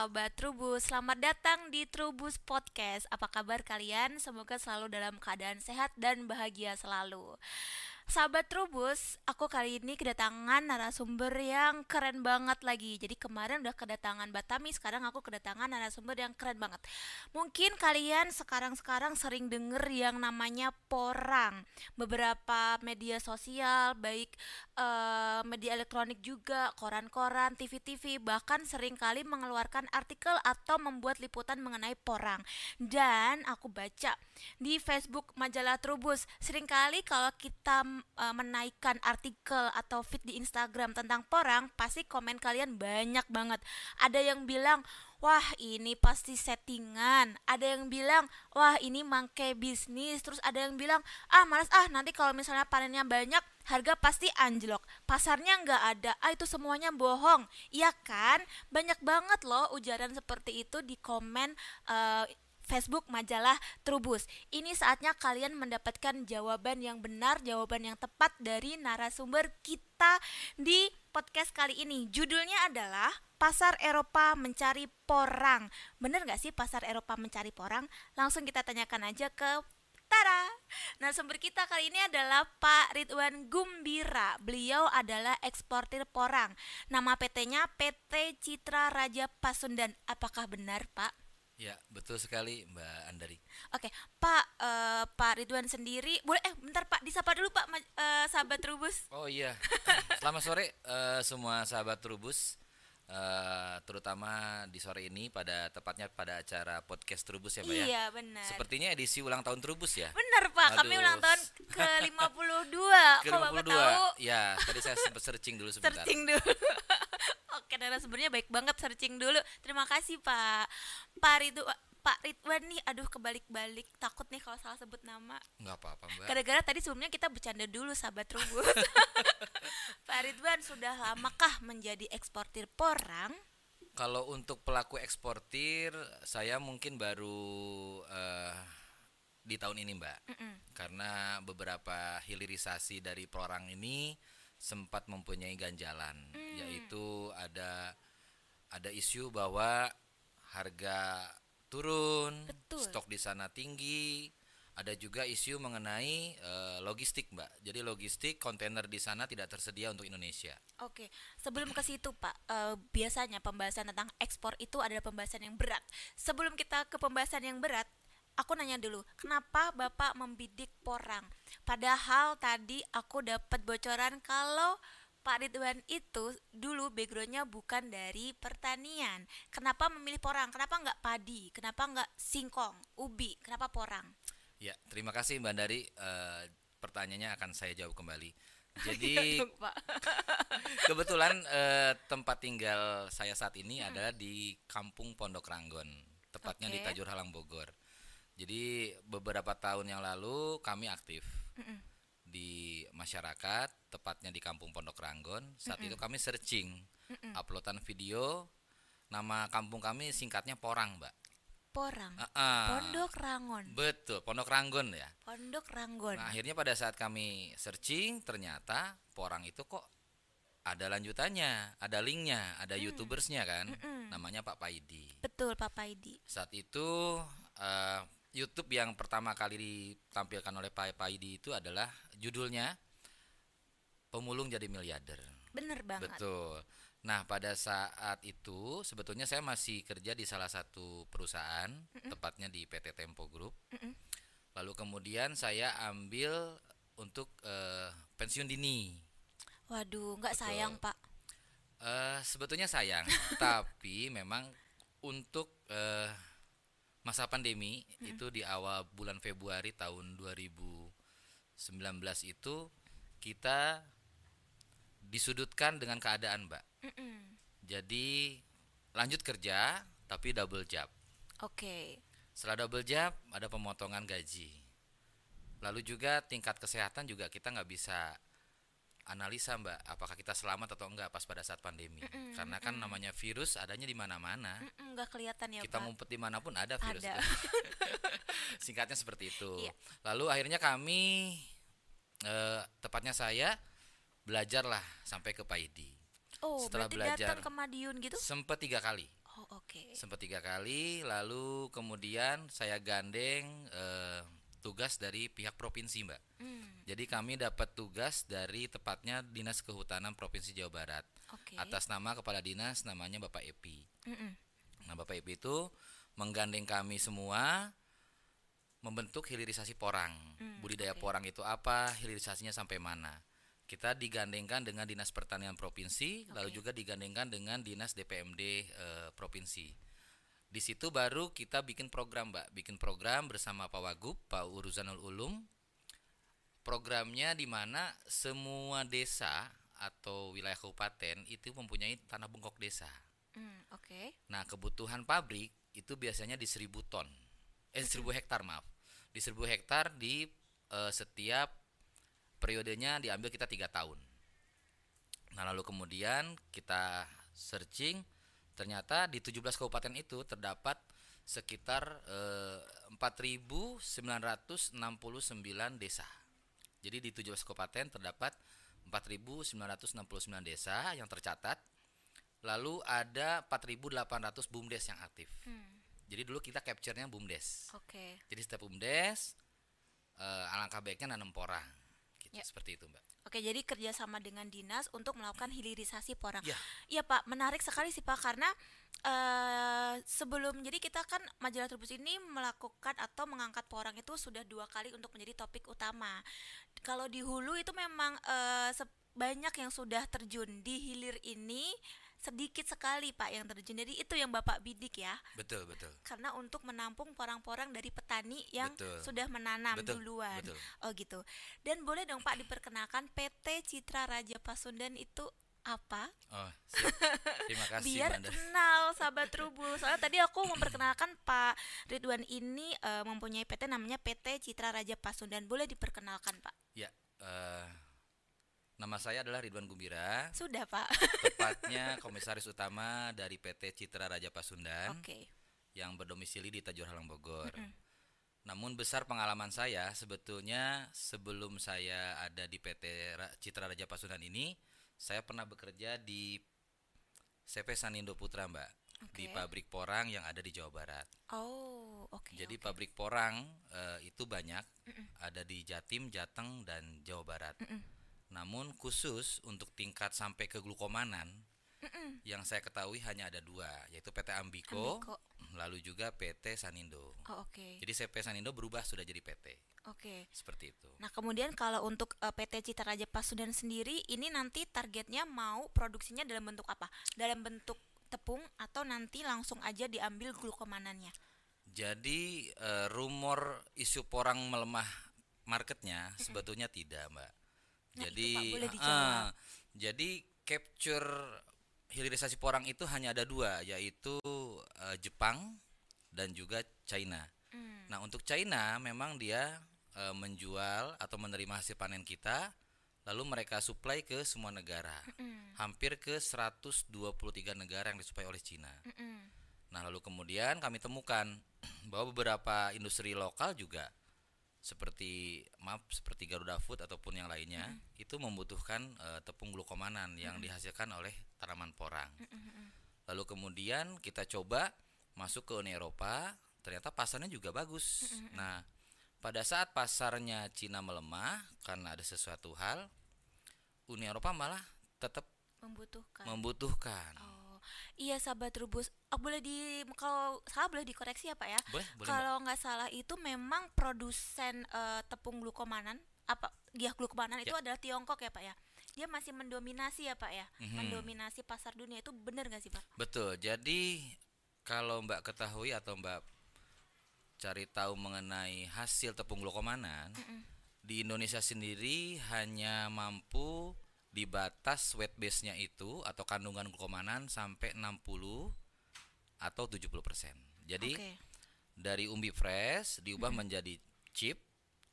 sahabat Trubus, selamat datang di Trubus Podcast. Apa kabar kalian? Semoga selalu dalam keadaan sehat dan bahagia selalu. Sahabat Trubus, aku kali ini kedatangan narasumber yang keren banget lagi. Jadi kemarin udah kedatangan Batami, sekarang aku kedatangan narasumber yang keren banget. Mungkin kalian sekarang-sekarang sering denger yang namanya porang. Beberapa media sosial, baik uh, media elektronik juga, koran-koran, TV-TV, bahkan sering kali mengeluarkan artikel atau membuat liputan mengenai porang. Dan aku baca di Facebook majalah Trubus, sering kali kalau kita uh, menaikkan artikel atau feed di Instagram tentang porang, pasti komen kalian banyak banget. Ada yang bilang, "Wah, ini pasti settingan." Ada yang bilang, "Wah, ini mangke bisnis." Terus ada yang bilang, "Ah, males ah, nanti kalau misalnya panennya banyak, harga pasti anjlok. Pasarnya nggak ada. Ah, itu semuanya bohong." Iya kan? Banyak banget loh ujaran seperti itu di komen uh, Facebook majalah Trubus. Ini saatnya kalian mendapatkan jawaban yang benar, jawaban yang tepat dari narasumber kita di podcast kali ini. Judulnya adalah Pasar Eropa Mencari Porang. Bener gak sih Pasar Eropa Mencari Porang? Langsung kita tanyakan aja ke Tara. Nah, sumber kita kali ini adalah Pak Ridwan Gumbira. Beliau adalah eksportir porang. Nama PT-nya PT Citra Raja Pasundan. Apakah benar, Pak? Ya, betul sekali Mbak Andari. Oke, Pak uh, Pak Ridwan sendiri, boleh eh bentar Pak disapa dulu Pak uh, sahabat Trubus. Oh iya. Selamat sore uh, semua sahabat Trubus. Uh, terutama di sore ini pada tepatnya pada acara podcast Trubus ya Mbak iya, ya. Iya benar. Sepertinya edisi ulang tahun Trubus ya. Benar Pak, Aduh. kami ulang tahun ke 52. ke 52. Bapak tahu? Ya, tadi saya sempat searching dulu sebentar. Searching dulu. Oke, sebenarnya baik banget searching dulu. Terima kasih Pak. Pak Ridwan Pak Ridwan nih, aduh kebalik-balik, takut nih kalau salah sebut nama. Nggak apa-apa mbak. Gara-gara tadi sebelumnya kita bercanda dulu sahabat Trubus. Pak Ridwan sudah lamakah menjadi eksportir porang? Kalau untuk pelaku eksportir, saya mungkin baru uh, di tahun ini mbak, mm -mm. karena beberapa hilirisasi dari porang ini sempat mempunyai ganjalan, mm. yaitu ada ada isu bahwa harga turun, Betul. stok di sana tinggi. Ada juga isu mengenai uh, logistik, Mbak. Jadi logistik kontainer di sana tidak tersedia untuk Indonesia. Oke, sebelum ke situ, Pak, uh, biasanya pembahasan tentang ekspor itu adalah pembahasan yang berat. Sebelum kita ke pembahasan yang berat, aku nanya dulu, kenapa Bapak membidik porang? Padahal tadi aku dapat bocoran kalau Pak Ridwan itu dulu backgroundnya bukan dari pertanian. Kenapa memilih porang? Kenapa nggak padi? Kenapa nggak singkong, ubi? Kenapa porang? Ya, terima kasih Mbak Dari. Uh, pertanyaannya akan saya jawab kembali. Jadi kebetulan uh, tempat tinggal saya saat ini hmm. adalah di Kampung Pondok Ranggon, tepatnya okay. di Tajur Halang Bogor. Jadi beberapa tahun yang lalu kami aktif. Mm di masyarakat, tepatnya di Kampung Pondok Ranggon. Saat mm -mm. itu kami searching mm -mm. uploadan video. Nama kampung kami singkatnya Porang, Mbak. Porang. Uh -uh. Pondok Ranggon. Betul, Pondok Ranggon ya. Pondok Ranggon. Nah, akhirnya pada saat kami searching ternyata Porang itu kok ada lanjutannya, ada linknya, ada mm. youtubersnya kan, mm -mm. namanya Pak Paidi. Betul Pak Paidi. Saat itu uh, YouTube yang pertama kali ditampilkan oleh Pak Paidi itu adalah judulnya Pemulung Jadi Miliarder. Bener banget. Betul. Nah, pada saat itu sebetulnya saya masih kerja di salah satu perusahaan, mm -mm. tepatnya di PT Tempo Group. Mm -mm. Lalu kemudian saya ambil untuk uh, pensiun dini. Waduh, nggak sayang, Pak. Uh, sebetulnya sayang, tapi memang untuk uh, masa pandemi hmm. itu di awal bulan Februari tahun 2019 itu kita disudutkan dengan keadaan, Mbak. Mm -mm. Jadi lanjut kerja tapi double job. Oke. Okay. Setelah double job ada pemotongan gaji. Lalu juga tingkat kesehatan juga kita nggak bisa analisa mbak apakah kita selamat atau enggak pas pada saat pandemi. Mm -mm, karena kan mm namanya virus adanya di mana-mana. Mm -mm, kelihatan ya kita ngumpet di mana pun ada virus ada. singkatnya seperti itu. Iya. lalu akhirnya kami eh, tepatnya saya belajarlah sampai ke Paidi. Oh setelah belajar ke Madiun gitu? sempat tiga kali. Oh, oke. Oke. sempat tiga kali lalu kemudian saya gandeng eh, tugas dari pihak provinsi mbak Hmm, jadi kami dapat tugas dari tepatnya dinas kehutanan provinsi Jawa Barat Oke. atas nama kepala dinas namanya bapak Epi Mm-mm. nah bapak Epi itu menggandeng kami semua membentuk hilirisasi porang Hmm, budidaya oke. porang itu apa hilirisasinya sampai mana kita digandengkan dengan dinas pertanian provinsi lalu Oke. juga digandengkan dengan dinas DPMD eh, provinsi di situ baru kita bikin program mbak bikin program bersama Pak Wagub Pak Uruzanul Ulum programnya di mana semua desa atau wilayah kabupaten itu mempunyai tanah bengkok desa Hmm, Oke. Nah, kebutuhan pabrik itu biasanya di 1000 ton. Eh 1000 hektar, maaf. Di 1000 hektar di eh, setiap periodenya diambil kita tiga tahun. Nah, lalu kemudian kita searching ternyata di 17 kabupaten itu terdapat sekitar eh, 4.969 desa. Jadi di 17 kabupaten terdapat 4.969 desa yang tercatat Lalu ada 4.800 BUMDes yang aktif. Hmm, Jadi dulu kita capture-nya BUMDes. Oke. Jadi setiap BUMDes eh, alangkah baiknya nanam porang. Ya. Seperti itu, Mbak. Oke, jadi kerjasama dengan dinas untuk melakukan hilirisasi porang. Ya. Iya Pak, menarik sekali sih Pak karena eh sebelum jadi kita kan majalah Trubus ini melakukan atau mengangkat porang itu sudah dua kali untuk menjadi topik utama. Kalau di hulu itu memang se- banyak yang sudah terjun di hilir ini sedikit sekali Pak yang terjun. Jadi itu yang Bapak bidik ya. Betul, betul. Karena untuk menampung porang-porang dari petani yang Betul. sudah menanam Betul, duluan. betul. Oh gitu. Dan boleh dong Pak diperkenalkan PT Citra Raja Pasundan itu apa? Oh. Terima kasih, Biar Mbak Anda. kenal sahabat Trubus. Soalnya tadi aku memperkenalkan Pak Ridwan ini eh, mempunyai PT namanya PT Citra Raja Pasundan. Boleh diperkenalkan Pak? Ya, eh, nama saya adalah Ridwan Gumbira, Sudah Pak. tepatnya komisaris utama dari PT Citra Raja Pasundan Oke. yang berdomisili di Tajur Halang Bogor. Mm-mm. Namun besar pengalaman saya sebetulnya sebelum saya ada di PT Ra- Citra Raja Pasundan ini, saya pernah bekerja di CP Sanindo Putra, Mbak, di Oke. pabrik porang yang ada di Jawa Barat. Oh, oke. Jadi oke. pabrik porang eh, itu banyak, ada di Jatim, Jateng dan Jawa Barat. Mm-mm. Namun khusus untuk tingkat sampai ke glukomanan, Mm-mm. yang saya ketahui hanya ada dua, yaitu PT Ambiko, Ambiko. lalu juga PT Sanindo. Oh, oke. Jadi CP Sanindo berubah sudah jadi PT, Oke. seperti itu. Nah, kemudian kalau untuk eh, PT Citra Raja Pasundan sendiri ini nanti targetnya mau produksinya dalam bentuk apa? Dalam bentuk tepung atau nanti langsung aja diambil glukomanannya? Jadi eh, rumor isu porang melemah marketnya sebetulnya tidak, Mbak. Nah, jadi dijawab. jadi capture hilirisasi porang itu hanya ada dua, yaitu eh, Jepang dan juga China. Hmm. Nah, untuk China memang dia eh, menjual atau menerima hasil panen kita lalu mereka supply ke semua negara. Mm-mm. Hampir ke 123 negara yang disuplai oleh China. Mm-mm. Nah, lalu kemudian kami temukan bahwa beberapa industri lokal juga seperti maaf seperti Garuda Food ataupun yang lainnya itu membutuhkan eh, tepung glukomanan yang dihasilkan oleh tanaman porang. Mm-mm. Lalu kemudian kita coba masuk ke Uni Eropa, ternyata pasarnya juga bagus. Nah, pada saat pasarnya Cina melemah karena ada sesuatu hal, Uni Eropa malah tetap Membutuhkan. membutuhkan. oh, iya sahabat Rubus. Oh, boleh di kalau salah boleh dikoreksi ya, Pak ya? Boleh, boleh. Kalau nggak salah itu memang produsen eh, tepung glukomanan apa ya glukomanan itu adalah Tiongkok ya, Pak ya? Dia masih mendominasi ya, Pak ya? Mhm. Mendominasi pasar dunia itu benar nggak sih, Pak? Betul. Jadi kalau Mbak ketahui atau Mbak cari tahu mengenai hasil tepung glukomanan, Mm-mm. di Indonesia sendiri hanya mampu di batas weight base-nya itu atau kandungan glukomanan sampai 60 atau 70%. Jadi Oke. dari umbi fresh diubah menjadi chip.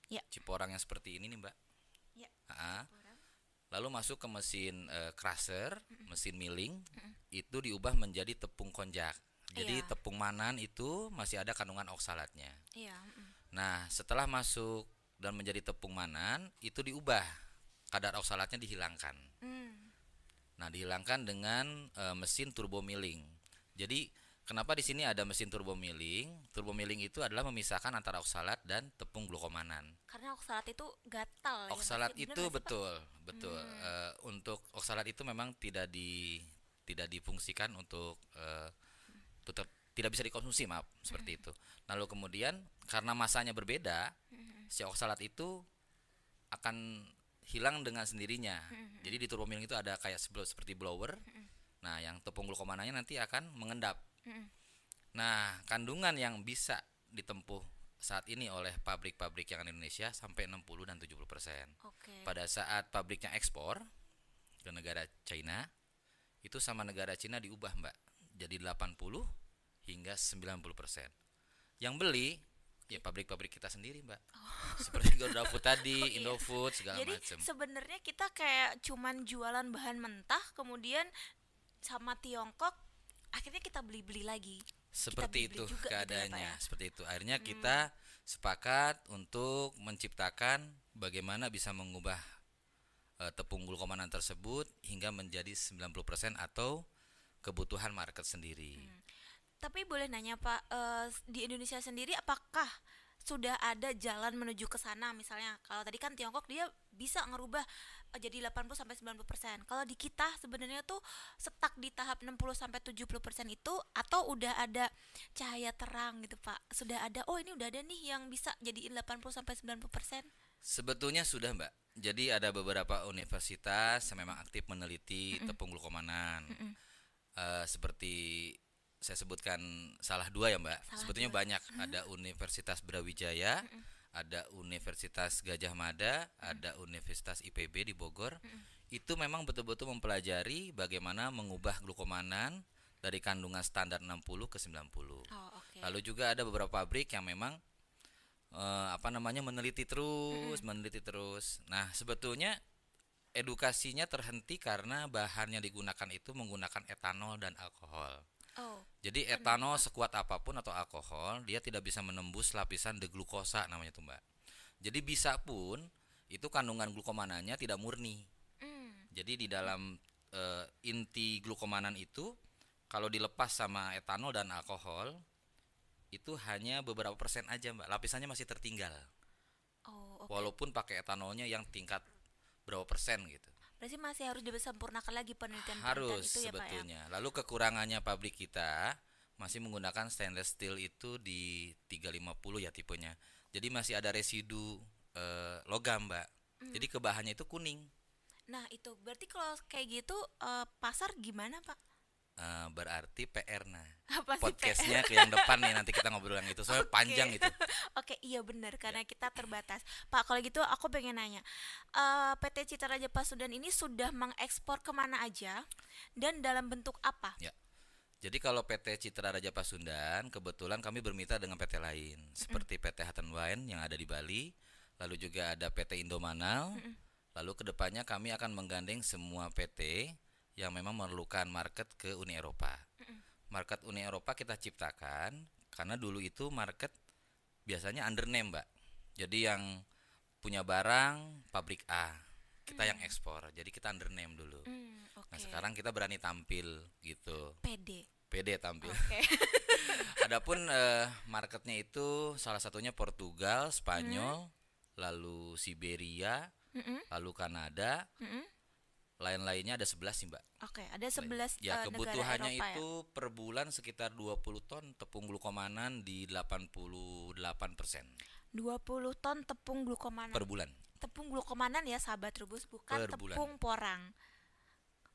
Ya. Chip orang yang seperti ini nih, Mbak. Ya. Ah, Lalu masuk ke mesin eh, crusher, mesin milling, itu diubah menjadi tepung konjak. Jadi Iya. tepung manan itu masih ada kandungan oksalatnya. Iya, mm. Nah, setelah masuk dan menjadi tepung manan, itu diubah kadar oksalatnya dihilangkan. Mm. Nah, dihilangkan dengan eh, mesin turbo milling. Jadi Kenapa di sini ada mesin turbo milling? Turbo milling itu adalah memisahkan antara oksalat dan tepung glukomanan. Karena oksalat itu gatal Oksalat ya, itu betul, betul. Hmm. Uh, untuk oksalat itu memang tidak di tidak difungsikan untuk tetap tidak bisa dikonsumsi, maaf, hmm. seperti itu. Lalu kemudian karena masanya berbeda, hmm. si oksalat itu akan hilang dengan sendirinya. Hmm. Jadi di turbo milling itu ada kayak seperti blower. Hmm. Nah, yang tepung glukomananya nanti akan mengendap Nah, kandungan yang bisa ditempuh saat ini oleh pabrik-pabrik yang di Indonesia sampai 60 dan 70 persen. Okay. Pada saat pabriknya ekspor ke negara China, itu sama negara China diubah mbak, jadi 80 hingga 90 persen. Yang beli ya pabrik-pabrik kita sendiri mbak, oh. seperti GoFood tadi, oh, iya. Indofood segala macam. Jadi sebenarnya kita kayak cuman jualan bahan mentah, kemudian sama Tiongkok akhirnya kita beli-beli lagi seperti beli -beli itu keadaannya gitu ya, seperti itu akhirnya hmm. kita sepakat untuk menciptakan bagaimana bisa mengubah uh, tepung glukomanan tersebut hingga menjadi 90% atau kebutuhan market sendiri. Hmm. Tapi boleh nanya Pak, uh, di Indonesia sendiri apakah sudah ada jalan menuju ke sana misalnya? Kalau tadi kan Tiongkok dia bisa ngerubah uh, jadi 80 sampai 90%. Kalau di kita sebenarnya tuh stuck di tahap 60 sampai 70% itu atau udah ada cahaya terang gitu, Pak. Sudah ada oh ini udah ada nih yang bisa jadiin 80 sampai 90%. Sebetulnya sudah, Mbak. Jadi ada beberapa universitas yang memang aktif meneliti mm -mm. tepung glukomanan. Mm -mm. Uh, seperti saya sebutkan salah dua ya, Mbak. Salah Sebetulnya dua. banyak. Mm -hmm. Ada Universitas Brawijaya. Mm -mm ada Universitas Gajah Mada, hmm. ada Universitas IPB di Bogor. Hmm. Itu memang betul-betul mempelajari bagaimana mengubah glukomanan dari kandungan standar 60 ke 90. Oh, okay. Lalu juga ada beberapa pabrik yang memang uh, apa namanya meneliti terus, hmm. meneliti terus. Nah, sebetulnya edukasinya terhenti karena bahan yang digunakan itu menggunakan etanol dan alkohol. Oh. Jadi etanol sekuat apa pun atau alkohol dia tidak bisa menembus lapisan deglukosa namanya tuh mbak. Jadi bisa pun itu kandungan glukomanannya tidak murni. Mm. Jadi di dalam e, inti glukomanan itu kalau dilepas sama etanol dan alkohol itu hanya beberapa persen aja mbak. Lapisannya masih tertinggal. Oh, okay. Walaupun pakai etanolnya yang tingkat berapa persen gitu. Berarti masih harus disempurnakan lagi penelitian harus itu ya sebetulnya. Pak ya? Lalu kekurangannya pabrik kita masih menggunakan stainless steel itu di 350 ya tipenya. Jadi masih ada residu uh, logam, Mbak. Hmm. Jadi kebahannya itu kuning. Nah, itu berarti kalau kayak gitu uh, pasar gimana, Pak? Uh, berarti PR nah. Apa podcastnya ke yang depan nih nanti kita ngobrol yang itu soalnya okay. panjang itu. Oke okay, iya benar karena ya. kita terbatas. Pak kalau gitu aku pengen nanya. Uh, PT Citra Raja Pasudan ini sudah mengekspor ke mana aja dan dalam bentuk apa? Ya. Jadi kalau PT Citra Raja Pasundan kebetulan kami bermitra dengan PT lain. Mm seperti PT Hatan Wine yang ada di Bali lalu juga ada PT Indomanal. Mm lalu ke depannya kami akan menggandeng semua PT yang memang memerlukan market ke Uni Eropa. Market Uni Eropa kita ciptakan karena dulu itu market biasanya under name, Mbak. Jadi yang punya barang pabrik A, kita mm. yang ekspor. Jadi kita under name dulu. Mm, okay. Nah, sekarang kita berani tampil gitu. PD. PD tampil. Okay. Adapun uh, marketnya itu salah satunya Portugal, Spanyol, mm. lalu Siberia, mm -mm. lalu Kanada, mm -mm lain-lainnya ada 11 sih mbak. Oke, okay, ada 11 Ya, uh, kebutuhannya Eropa, itu ya? per bulan sekitar 20 ton tepung glukomanan di 88 persen. 20 ton tepung glukomanan. Per bulan. Tepung glukomanan ya sahabat rubus bukan per tepung bulan. porang.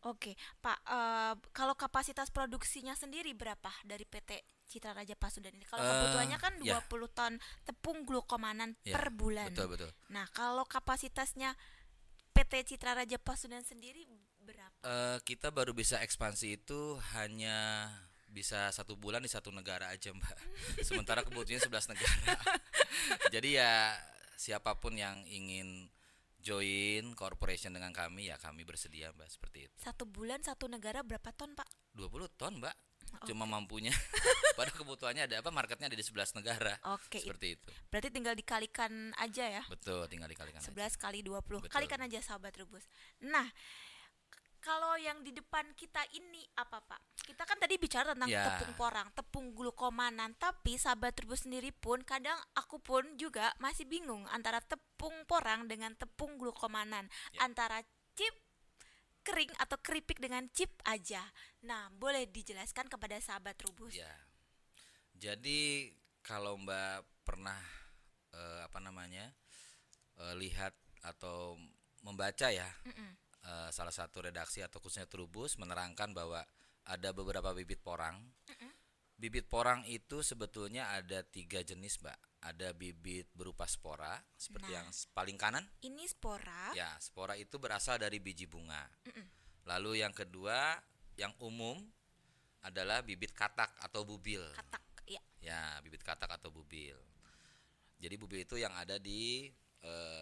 Oke, Pak, uh, kalau kapasitas produksinya sendiri berapa dari PT Citra Raja Pasudan ini? Kalau uh, kebutuhannya kan 20 ya. ton tepung glukomanan ya, per bulan. Betul, betul. Nah, kalau kapasitasnya PT Citra Raja Pasundan sendiri berapa? Uh, kita baru bisa ekspansi itu hanya bisa satu bulan di satu negara aja mbak. Sementara kebutuhannya 11 negara. Jadi ya siapa pun yang ingin join corporation dengan kami ya kami bersedia mbak seperti itu. Satu bulan satu negara berapa ton pak? 20 ton mbak okay. cuma mampunya pada kebutuhannya ada apa marketnya ada di 11 negara oke okay. seperti itu berarti tinggal dikalikan aja ya betul tinggal dikalikan 11 aja. kali 20 betul. kalikan aja sahabat rebus nah kalau yang di depan kita ini apa Pak? Kita kan tadi bicara tentang Ya. tepung porang, tepung glukomanan, tapi sahabat trubus sendiri pun kadang aku pun juga masih bingung antara tepung porang dengan tepung glukomanan, Ya. antara chip kering atau keripik dengan chip aja. Nah, boleh dijelaskan kepada sahabat trubus? Ya. Jadi kalau Mbak pernah eh, apa namanya eh, lihat atau membaca ya eh, salah satu redaksi atau khususnya Trubus menerangkan bahwa ada beberapa bibit porang. Bibit porang itu sebetulnya ada tiga jenis, Mbak. Ada bibit berupa spora seperti Nah. yang paling kanan. Ini spora. Ya, spora itu berasal dari biji bunga. Mm-mm. Lalu yang kedua, yang umum adalah bibit katak atau bubil. Katak, ya. Ya, bibit katak atau bubil. Jadi bubil itu yang ada di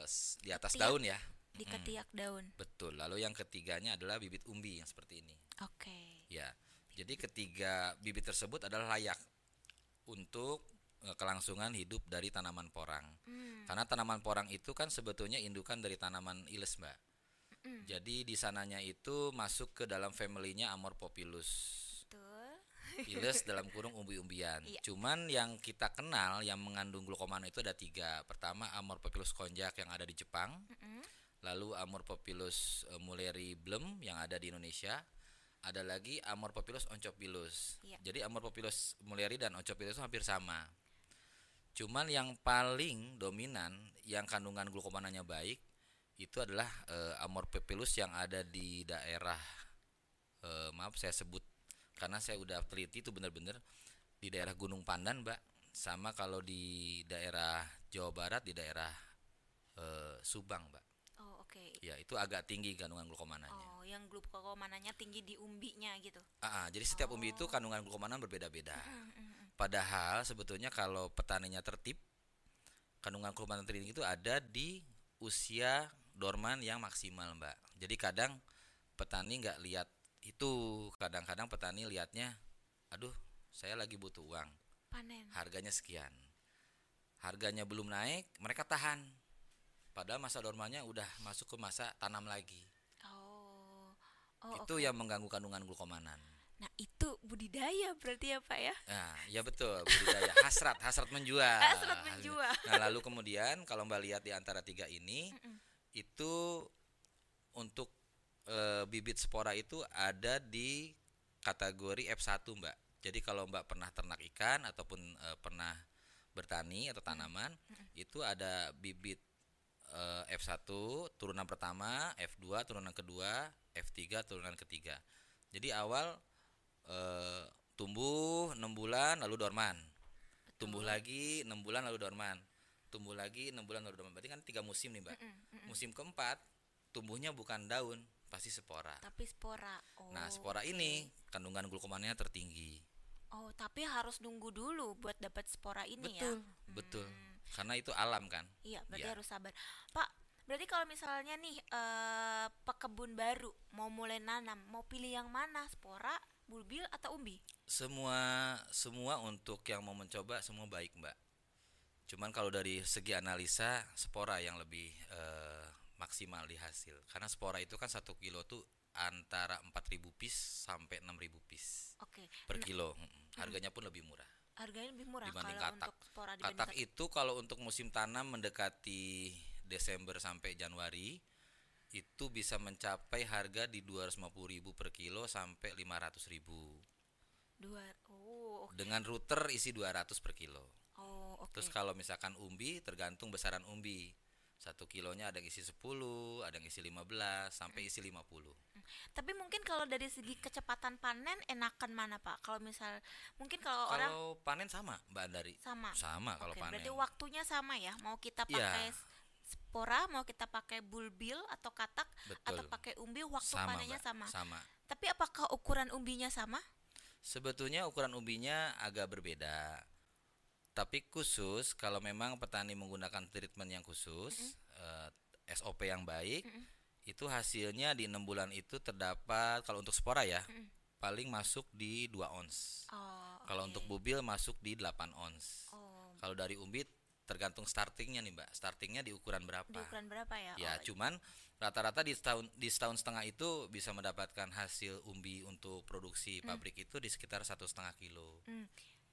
s- di atas Ketiak. daun ya. Di ketiak daun. Betul. Lalu yang ketiganya adalah bibit umbi yang seperti ini. Oke. Ya. Jadi ketiga bibit tersebut adalah layak untuk kelangsungan hidup dari tanaman porang. Hmm. Karena tanaman porang itu kan sebetulnya indukan dari tanaman iles, Mbak. Mm. Jadi di sananya itu masuk ke dalam family-nya Amorphopilus. Betul. Iles dalam kurung umbi-umbian. Iya. Cuman yang kita kenal yang mengandung glukoman itu ada tiga. Pertama Amorphopilus konjak yang ada di Jepang. Mm-mm. Lalu Amorphopilus eh, mulleri blem yang ada di Indonesia. Ada lagi Amorphopilus oncopilus. Iya. Jadi Amorphopilus mulleri dan oncopilus itu hampir sama. Cuman yang paling dominan yang kandungan glukomananya baik itu adalah eh, Amorphopilus yang ada di daerah eh, maaf saya sebut karena saya udah teliti itu benar-benar di daerah Gunung Pandan, Mbak. Sama kalau di daerah Jawa Barat di daerah eh, Subang, Mbak. Oh, oke. Ya, itu agak tinggi kandungan glukomananya. Oh, yang glukomananya tinggi di umbinya gitu. Ah, ah, jadi setiap umbi itu kandungan glukomanan berbeda-beda. Padahal sebetulnya kalau petaninya tertib, kandungan glukomanan tertinggi itu ada di usia dorman yang maksimal, Mbak. Jadi kadang petani nggak lihat itu, kadang-kadang petani lihatnya, aduh, saya lagi butuh uang, Panen. harganya sekian. Harganya belum naik, mereka tahan. Padahal masa dormannya udah masuk ke masa tanam lagi. Oh. Oh, itu oke. yang mengganggu kandungan glukomanan. Nah, itu budidaya berarti ya, Pak ya? Nah, ya betul, budidaya hasrat, hasrat menjual. Hasrat menjual. Nah, lalu kemudian kalau Mbak lihat di antara tiga ini, itu untuk eh, bibit spora itu ada di kategori F1, Mbak. Jadi kalau Mbak pernah ternak ikan ataupun eh, pernah bertani atau tanaman, itu ada bibit eh, F1 turunan pertama, F2 turunan kedua, F3 turunan ketiga. Jadi awal eh, tumbuh 6 bulan lalu dorman. Tumbuh lagi 6 bulan lalu dorman. Tumbuh lagi 6 bulan lalu dorman. Berarti kan tiga musim nih, Mbak. Musim keempat tumbuhnya bukan daun, pasti spora. Tapi spora. Oh. Nah, spora ini kandungan glukomannya tertinggi. Oh, tapi harus nunggu dulu buat dapat spora ini ya. Betul, betul. Karena itu alam kan. Iya, berarti Iya. harus sabar. Pak, berarti kalau misalnya nih eh pekebun baru mau mulai nanam, mau pilih yang mana? Spora, bulbil atau umbi? Semua semua untuk yang mau mencoba semua baik, Mbak. Cuman kalau dari segi analisa spora yang lebih eh, maksimal di hasil. Karena spora itu kan satu kilo tuh antara 4.000 piece sampai 6.000 piece Oke. per kilo. Mm-mm. Harganya pun lebih murah. Harganya lebih murah Dibanding kalau katak. untuk spora Katak dibandingkan itu kalau untuk musim tanam mendekati Desember sampai Januari itu bisa mencapai harga di 250.000 per kilo sampai 500.000 dua. Oh, oke. dengan router isi 200 per kilo. Oh, oke. Terus kalau misalkan umbi tergantung besaran umbi. Satu kilonya ada yang isi 10, ada yang isi 15 sampai isi 50. Tapi mungkin kalau dari segi kecepatan panen enakan mana, Pak? Kalau misal mungkin kalau orang Kalau panen sama, Mbak Andari. sama. Sama kalau Oke, panen. berarti waktunya sama ya. Mau kita Iya. pakai spora, mau kita pakai bulbil atau katak atau Betul. pakai umbi waktu sama, panennya Mbak. sama. Sama. Tapi apakah ukuran umbinya sama? Sebetulnya ukuran umbinya agak berbeda. Tapi khusus kalau memang petani menggunakan treatment yang khusus, eh, SOP yang baik, itu hasilnya di enam bulan itu terdapat kalau untuk spora ya, paling masuk di 2 ons. Oh, Kalau untuk bubil masuk di 8 ons. Oh, Kalau dari umbi tergantung startingnya nih mbak startingnya di ukuran berapa Di ukuran berapa ya? ya Oh, cuman rata-rata di setahun di setahun setengah itu bisa mendapatkan hasil umbi untuk produksi pabrik itu di sekitar satu setengah kilo hmm.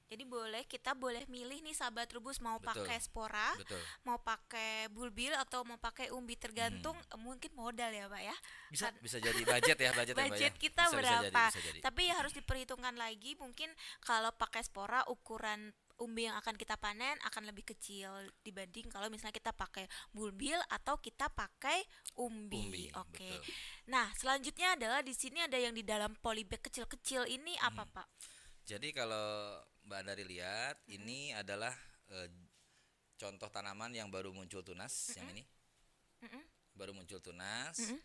Jadi boleh kita boleh milih nih sahabat rubus mau Betul. pakai spora, betul mau pakai bulbil atau mau pakai umbi tergantung eh, mungkin modal ya pak ya. bisa Kan- bisa jadi budget ya budget, ya, Mbak, ya? budget kita Bisa- bisa berapa? jadi, bisa jadi. Tapi ya harus diperhitungkan lagi mungkin kalau pakai spora ukuran umbi yang akan kita panen akan lebih kecil dibanding kalau misalnya kita pakai bulbil atau kita pakai umbi. Umbi, Oke. betul. Nah, selanjutnya adalah di sini ada yang di dalam polybag kecil-kecil ini apa, Hmm. Pak? Jadi kalau Mbak Dari lihat ini adalah eh, contoh tanaman yang baru muncul tunas yang ini. Mm-mm. Baru muncul tunas. Mm-mm.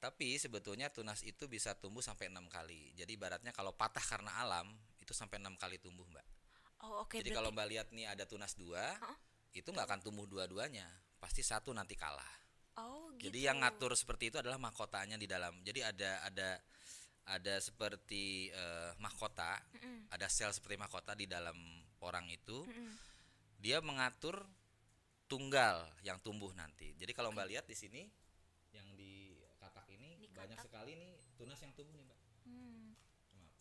Tapi sebetulnya tunas itu bisa tumbuh sampai enam kali. Jadi ibaratnya kalau patah karena alam itu sampai enam kali tumbuh, Mbak. Oh, oke. Jadi berarti- kalau Mbak lihat nih ada tunas dua, Heeh. itu nggak akan tumbuh dua-duanya. Pasti satu nanti kalah. Oh, gitu. Jadi yang ngatur seperti itu adalah mahkotanya di dalam. Jadi ada ada ada seperti eh, mahkota, Mm-mm. ada sel seperti mahkota di dalam orang itu. Mm-mm. Dia mengatur tunggal yang tumbuh nanti. Jadi kalau Mbak lihat di sini yang di katak ini Di banyak katak. sekali nih tunas yang tumbuh nih, Mbak. Hmm. Maaf.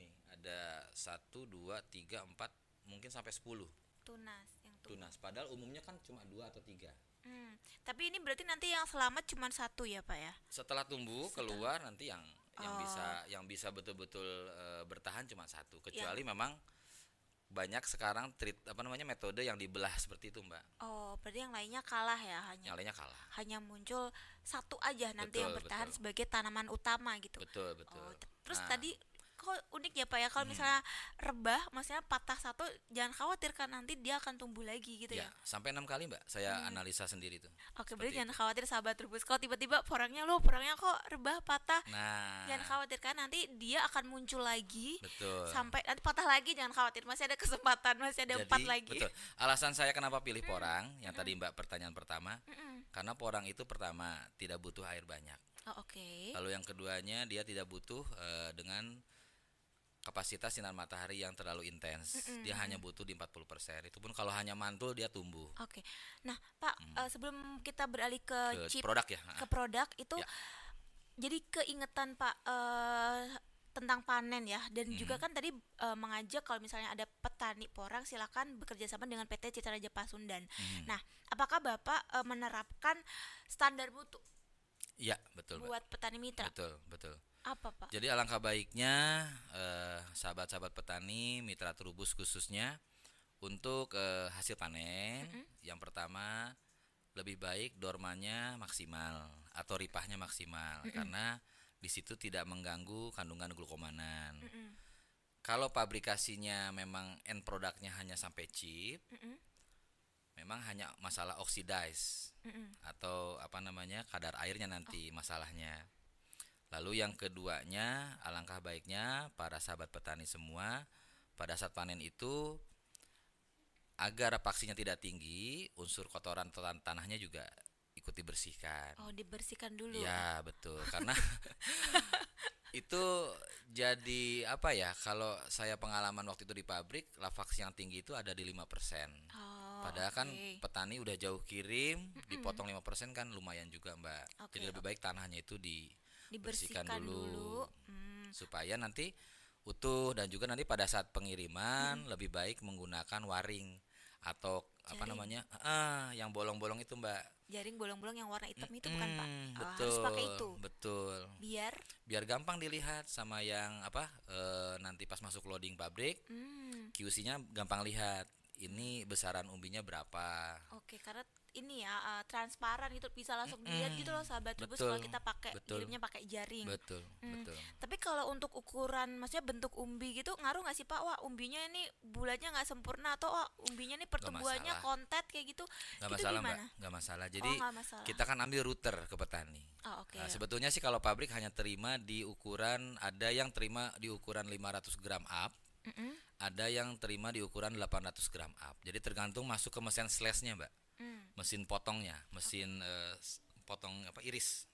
Nih, ada satu, dua, tiga, empat, mungkin sampai sepuluh Tunas yang tumbuh. tunas. Padahal umumnya kan cuma dua atau tiga. Hmm. Tapi ini berarti nanti yang selamat cuma satu ya, Pak ya? setelah tumbuh keluar nanti yang yang Oh. bisa yang bisa betul-betul eh, bertahan cuma satu kecuali memang banyak sekarang treat apa namanya metode yang dibelah seperti itu mbak Oh, berarti yang lainnya kalah ya hanya yang lainnya kalah hanya muncul satu aja nanti yang Betul, bertahan betul. sebagai tanaman utama gitu. betul betul Oh, terus Nah, tadi kok unik ya Pak ya kalau misalnya rebah maksudnya patah satu jangan khawatir kan nanti dia akan tumbuh lagi gitu ya. ya sampai enam kali mbak saya analisa sendiri tuh Oke, seperti berarti itu. jangan khawatir sahabat rebus kalau tiba-tiba porangnya lo porangnya kok rebah patah. nah Jangan khawatir kan nanti dia akan muncul lagi betul sampai nanti patah lagi jangan khawatir masih ada kesempatan masih ada empat lagi. betul alasan saya kenapa pilih porang yang tadi mbak pertanyaan pertama Mm-mm. karena porang itu pertama tidak butuh air banyak Oh, Oke. Lalu yang keduanya dia tidak butuh eh, dengan kapasitas sinar matahari yang terlalu intens. Dia hanya butuh di 40%. Itu pun kalau hanya mantul dia tumbuh. Oke. Nah, Pak, eh, sebelum kita beralih ke, Ke chip produk ya. ke produk itu Ya. jadi keingetan Pak eh, tentang panen ya dan Hmm. juga kan tadi eh, mengajak kalau misalnya ada petani porang silakan bekerja sama dengan PT Citra Raja Pasundan. Hmm. Nah, apakah Bapak eh, menerapkan standar mutu Iya, betul, Mbak. buat petani mitra? Betul, betul. Apa, Pak? Jadi alangkah baiknya eh, sahabat-sahabat petani, mitra Trubus khususnya untuk eh, hasil panen yang pertama lebih baik dormanya maksimal atau ripahnya maksimal karena di situ tidak mengganggu kandungan glukomanan. Mm-mm. Kalau pabrikasinya memang end produknya hanya sampai chip, Mm-mm. memang hanya masalah oxidize Mm-mm. atau apa namanya kadar airnya nanti masalahnya. Lalu yang keduanya, alangkah baiknya para sahabat petani semua pada saat panen itu agar paksinya tidak tinggi, unsur kotoran tan- tanahnya juga ikut dibersihkan. Oh, dibersihkan dulu. Ya betul karena itu jadi apa ya kalau saya pengalaman waktu itu di pabrik lavaksi yang tinggi itu ada di 5% Oh, Padahal kan oke. petani udah jauh kirim dipotong 5% kan lumayan juga Mbak. Oke, Jadi lebih baik tanahnya itu dibersihkan dulu, dulu. Hmm. supaya nanti utuh dan juga nanti pada saat pengiriman lebih baik menggunakan waring atau apa Jaring. namanya? Ah, yang bolong-bolong itu Mbak. Jaring bolong-bolong yang warna hitam itu bukan, Pak? Oh, betul. harus pakai itu. Betul. Biar biar gampang dilihat sama yang apa eh, nanti pas masuk loading pabrik hmm, QC-nya gampang lihat ini besaran umbinya berapa Oke, karena ini ya uh, transparan gitu bisa langsung dilihat gitu loh sahabat betul, kalau kita pakai kirimnya pakai jaring. betul Hmm. betul Tapi kalau untuk ukuran, maksudnya bentuk umbi gitu ngaruh nggak sih Pak? Wah umbinya ini bulatnya nggak sempurna atau wah umbinya ini pertumbuhannya kontet kayak gitu. nggak itu masalah gimana? mbak nggak masalah oh jadi nggak masalah. kita kan ambil router ke petani Oh, oke. Nah, sebetulnya sih kalau pabrik hanya terima di ukuran ada yang terima di ukuran 500 gram up Mm-mm. ada yang terima di ukuran 800 gram up jadi tergantung masuk ke mesin slashnya mbak Mm. mesin potongnya mesin eh, s- potong apa iris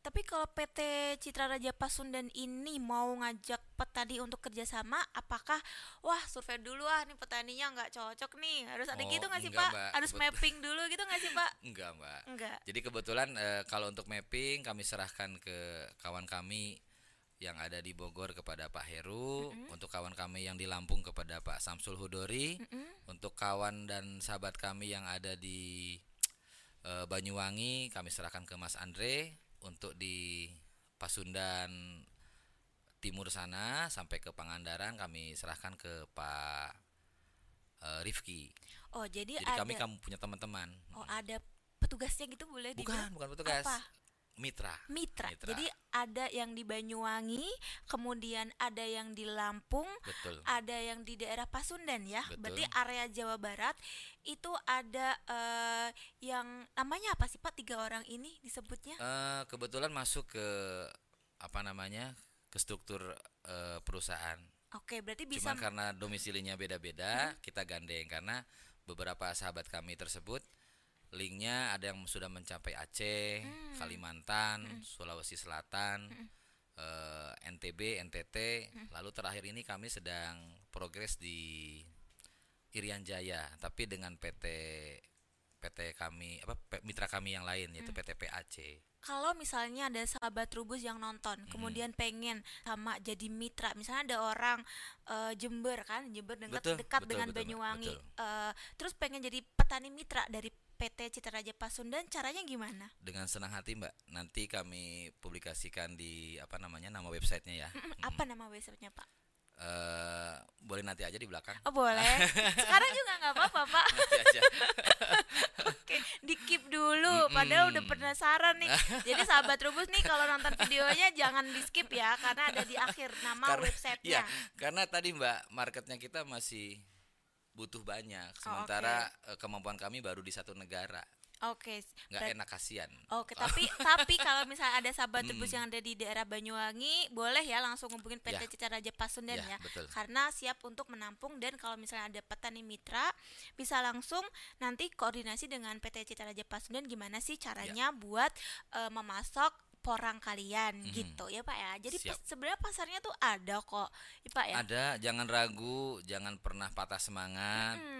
Tapi kalau PT Citra Raja Pasundan ini mau ngajak petani untuk kerjasama, apakah wah survei dulu ah nih petaninya nggak cocok nih harus ada Oh, gitu nggak sih Pak? Mbak. Harus mapping dulu gitu nggak sih Pak? Enggak, Mbak. Enggak. Jadi kebetulan eh, kalau untuk mapping kami serahkan ke kawan kami yang ada di Bogor kepada Pak Heru, untuk kawan kami yang di Lampung kepada Pak Samsul Hudori, Mm-mm. untuk kawan dan sahabat kami yang ada di eh, Banyuwangi kami serahkan ke Mas Andre, untuk di Pasundan Timur sana sampai ke Pangandaran kami serahkan ke Pak eh, Rifki. Oh jadi, Jadi ada kami kamu punya teman-teman. oh ada petugasnya gitu boleh dibilang? Bukan, bukan petugas. Apa? Mitra. Mitra. Mitra. Jadi ada yang di Banyuwangi, kemudian ada yang di Lampung, Betul. ada yang di daerah Pasundan ya. Betul. Berarti area Jawa Barat itu ada eh, yang namanya apa sih Pak tiga orang ini disebutnya? Eh, kebetulan masuk ke apa namanya ke struktur eh, perusahaan. Oke, berarti bisa Cuma karena domisilinya beda-beda, kita gandeng karena beberapa sahabat kami tersebut linknya ada yang sudah mencapai Aceh, Hmm. Kalimantan, Sulawesi Selatan, eh, NTB, NTT. Hmm. Lalu terakhir ini kami sedang progres di Irian Jaya, tapi dengan PT PT kami apa mitra kami yang lain Hmm. yaitu PT PAC. kalau misalnya ada sahabat Trubus yang nonton, Hmm. kemudian pengen sama jadi mitra, misalnya ada orang eh, Jember kan, Jember dekat Betul, dekat betul, dengan betul, Banyuwangi, betul. Eh, terus pengen jadi petani mitra dari PT Citra Raja Pasundan, caranya gimana? Dengan senang hati Mbak, nanti kami publikasikan di apa namanya nama websitenya ya. Mm, Apa nama websitenya Pak? Eh, boleh nanti aja di belakang. Oh boleh. Sekarang juga nggak apa-apa Pak. Nanti aja. Oke, di keep dulu. Padahal udah penasaran nih. Jadi sahabat Trubus nih kalau nonton videonya jangan di skip ya, karena ada di akhir nama Karena- websitenya. Iya, karena tadi Mbak marketnya kita masih butuh banyak. Oh, Sementara eh, kemampuan kami baru di satu negara. Oke, Nggak berat- enak kasihan. Oke, tapi tapi kalau misalnya ada sahabat Mm. Trubus yang ada di daerah Banyuwangi, boleh ya langsung hubungin PT Ya. Citra Raja Pasundan ya. Ya, betul. Karena siap untuk menampung dan kalau misalnya ada petani mitra bisa langsung nanti koordinasi dengan PT Citra Raja Pasundan gimana sih caranya buat eh, memasok porang kalian Mhm. gitu ya Pak ya. Jadi pas- sebenarnya pasarnya tuh ada kok, ya, Pak ya. Ada, jangan ragu, jangan pernah patah semangat. Hmm,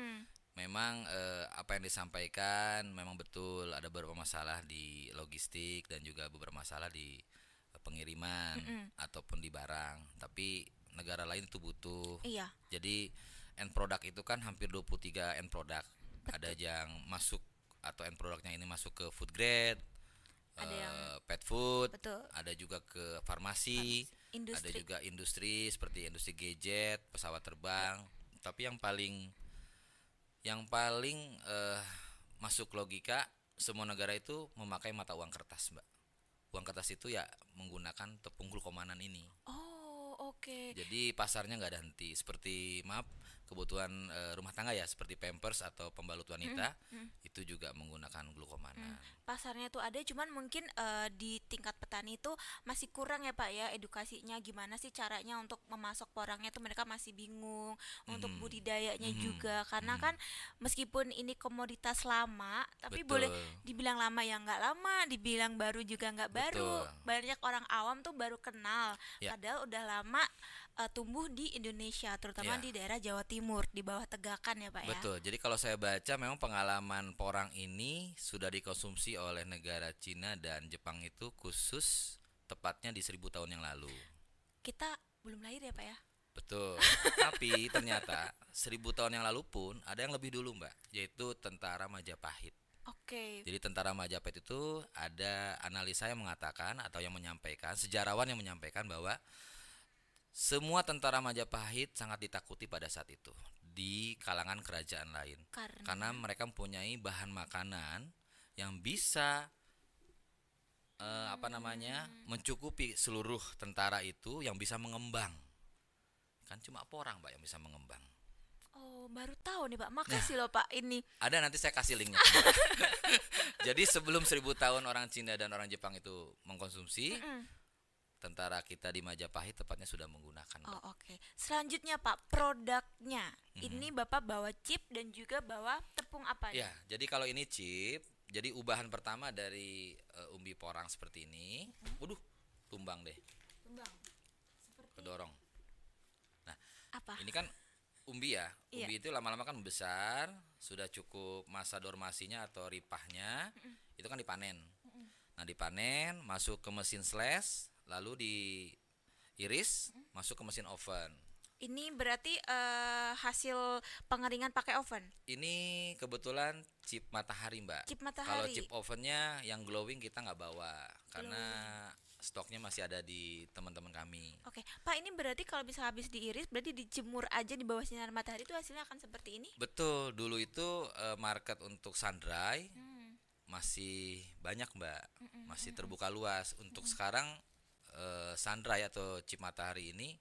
Memang eh, apa yang disampaikan memang betul ada beberapa masalah di logistik dan juga beberapa masalah di eh, pengiriman Mm-mm. ataupun di barang. Tapi negara lain itu butuh. iya. Jadi end product itu kan hampir 23 end product. Ada yang masuk atau end produknya ini masuk ke food grade, Ada eh, yang- pet food, Betul. ada juga ke farmasi, ada Industri. juga industri seperti industri gadget, pesawat terbang. Tapi yang paling yang paling eh, masuk logika semua negara itu memakai mata uang kertas, Mbak. Uang kertas itu ya menggunakan tepung glukomanan ini. Oh, oke. Jadi pasarnya nggak ada henti. Seperti maaf kebutuhan eh, rumah tangga ya, seperti pampers atau pembalut wanita mm. itu juga menggunakan glukomanan. pasarnya tuh ada cuman mungkin eh, di tingkat petani itu masih kurang ya Pak ya edukasinya gimana sih caranya untuk memasok porangnya tuh mereka masih bingung untuk Mhm. budidayanya Mhm. juga karena Mhm. kan meskipun ini komoditas lama tapi Betul. boleh dibilang lama ya nggak lama dibilang baru juga nggak baru banyak orang awam tuh baru kenal Ya. padahal udah lama eh, tumbuh di Indonesia terutama Ya. di daerah Jawa Timur di bawah Tegakan ya Pak ya Betul. Jadi kalau saya baca memang pengalaman porang ini sudah dikonsumsi oleh negara Cina dan Jepang itu khusus tepatnya di seribu tahun yang lalu. kita belum lahir ya Pak ya Betul. Tapi ternyata seribu tahun yang lalu pun ada yang lebih dulu mbak, yaitu tentara Majapahit. oke Jadi tentara Majapahit itu ada analisa yang mengatakan atau yang menyampaikan sejarawan yang menyampaikan bahwa semua tentara Majapahit sangat ditakuti pada saat itu di kalangan kerajaan lain. Karena? Karena mereka mempunyai bahan makanan yang bisa eh, apa namanya mencukupi seluruh tentara itu yang bisa mengembang. Kan cuma porang mbak yang bisa mengembang. Oh, baru tahu nih Pak. Makasih loh Pak. Ini. Ada nanti saya kasih linknya. Jadi sebelum seribu tahun orang Cina dan orang Jepang itu mengkonsumsi Mm-mm. Tentara kita di Majapahit tepatnya sudah menggunakan Mbak. Oh, oke. Selanjutnya Pak, produknya. Mhm. Ini Bapak bawa chip dan juga bawa tepung apa ya jadi kalau ini chip jadi ubahan pertama dari uh, umbi porang seperti ini. Waduh, tumbang deh. Tumbang. Kedorong. Nah, Apa? ini kan umbi ya. Iya. Umbi itu lama-lama kan besar, sudah cukup masa dormasinya atau ripahnya. Itu kan dipanen. Nah, dipanen, masuk ke mesin slash, lalu diiris, masuk ke mesin oven. Ini berarti eh, hasil pengeringan pakai oven. Ini kebetulan chip matahari, Mbak. Chip Kalau matahari. chip ovennya yang glowing kita nggak bawa karena stoknya masih ada di teman-teman kami. Oke, Pak ini berarti kalau bisa habis diiris berarti dijemur aja di bawah sinar matahari itu hasilnya akan seperti ini? Betul, dulu itu eh, market untuk sun dry Hmm. masih banyak, Mbak. Masih terbuka luas. Untuk sekarang eh, sun dry atau chip matahari ini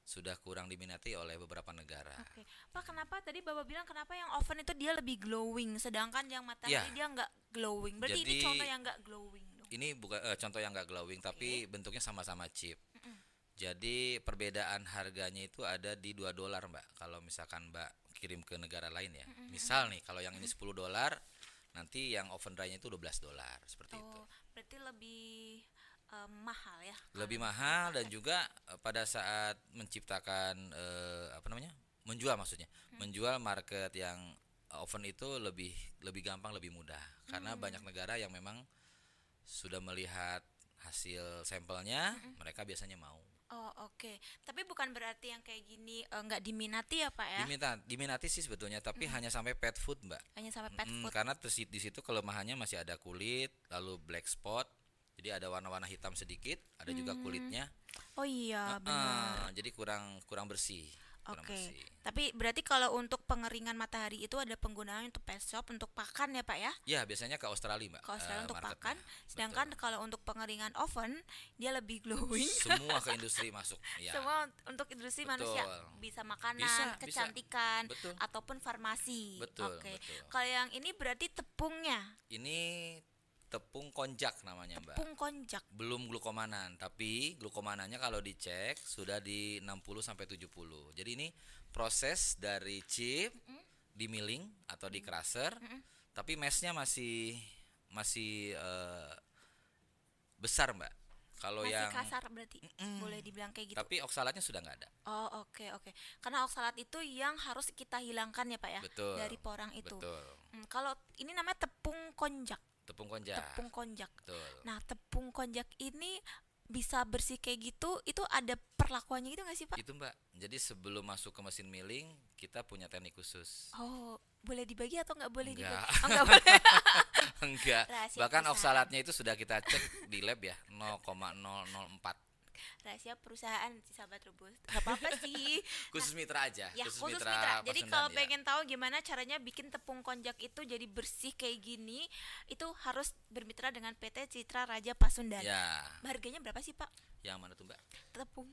sudah kurang diminati oleh beberapa negara. Oke, Pak kenapa tadi Bapak bilang kenapa yang oven itu dia lebih glowing, sedangkan yang matahari Ya. dia nggak glowing. Berarti ini Jadi- contoh yang nggak glowing dong. Ini bukan eh, contoh yang nggak glowing tapi bentuknya sama-sama chip. Jadi perbedaan harganya itu ada di 2 dolar, Mbak. Kalau misalkan Mbak kirim ke negara lain ya. Misal nih kalau yang ini 10 dolar, nanti yang oven dry-nya itu 12 dolar seperti itu. Oh, berarti lebih eh, mahal ya? Lebih mahal dan juga eh, pada saat menciptakan eh, apa namanya? menjual maksudnya. Menjual market yang oven itu lebih lebih gampang, lebih mudah. Karena banyak negara yang memang sudah melihat hasil sampelnya, mereka biasanya mau. Oh oke, tapi bukan berarti yang kayak gini eh, nggak diminati ya Pak ya? Diminta, diminati sih sebetulnya, tapi hanya sampai pet food, Mbak. Hanya sampai pet Mm, food. karena di situ kelemahannya masih ada kulit, lalu black spot. Jadi ada warna-warna hitam sedikit, ada juga kulitnya. Oh iya Ah, benar. jadi kurang kurang bersih. Oke, bersih. tapi berarti kalau untuk pengeringan matahari itu ada penggunaan untuk pet shop untuk pakan ya Pak ya? Ya, biasanya ke Australia, Mbak. Kalau Australia eh, untuk marketnya. pakan, sedangkan kalau untuk pengeringan oven dia lebih glowing. semua ke industri masuk. Ya. Semua untuk industri manusia Betul. bisa makanan, Bisa, bisa. kecantikan, Betul. ataupun farmasi. Betul, Oke. betul. Kalau yang ini berarti tepungnya, Ini tepung konjak namanya, Mbak. tepung konjak. Belum glukomanan, tapi glukomanannya kalau dicek sudah di 60 sampai 70. Jadi ini proses dari chip di milling atau di crusher, tapi mesnya masih masih eh, besar, Mbak. Kalau Masih yang kasar berarti. Boleh dibilang kayak gitu. tapi oksalatnya sudah nggak ada. Oh, oke oke. Karena oksalat itu yang harus kita hilangkan ya, Pak ya, Betul. dari porang itu. Betul. Hmm, kalau ini namanya tepung konjak. Tepung konjak. Tepung konjak. Betul. Nah, tepung konjak ini bisa bersih kayak gitu, itu ada perlakuannya gitu nggak sih, Pak? Itu Mbak. Jadi sebelum masuk ke mesin milling, kita punya teknik khusus. Oh, boleh dibagi atau nggak boleh Nggak. dibagi? Oh, nggak boleh. Enggak. Rahasia Bahkan oksalatnya itu sudah kita cek di lab ya, 0,004. Rahasia perusahaan si sahabat rubus. Gak apa-apa sih. Khusus mitra aja, Ya, khusus mitra. Jadi Pasundan, kalau ya. pengen tahu gimana caranya bikin tepung konjak itu jadi bersih kayak gini, itu harus bermitra dengan PT Citra Raja Pasundan. Ya, Harganya berapa sih, Pak? yang mana tuh Mbak? Tepung.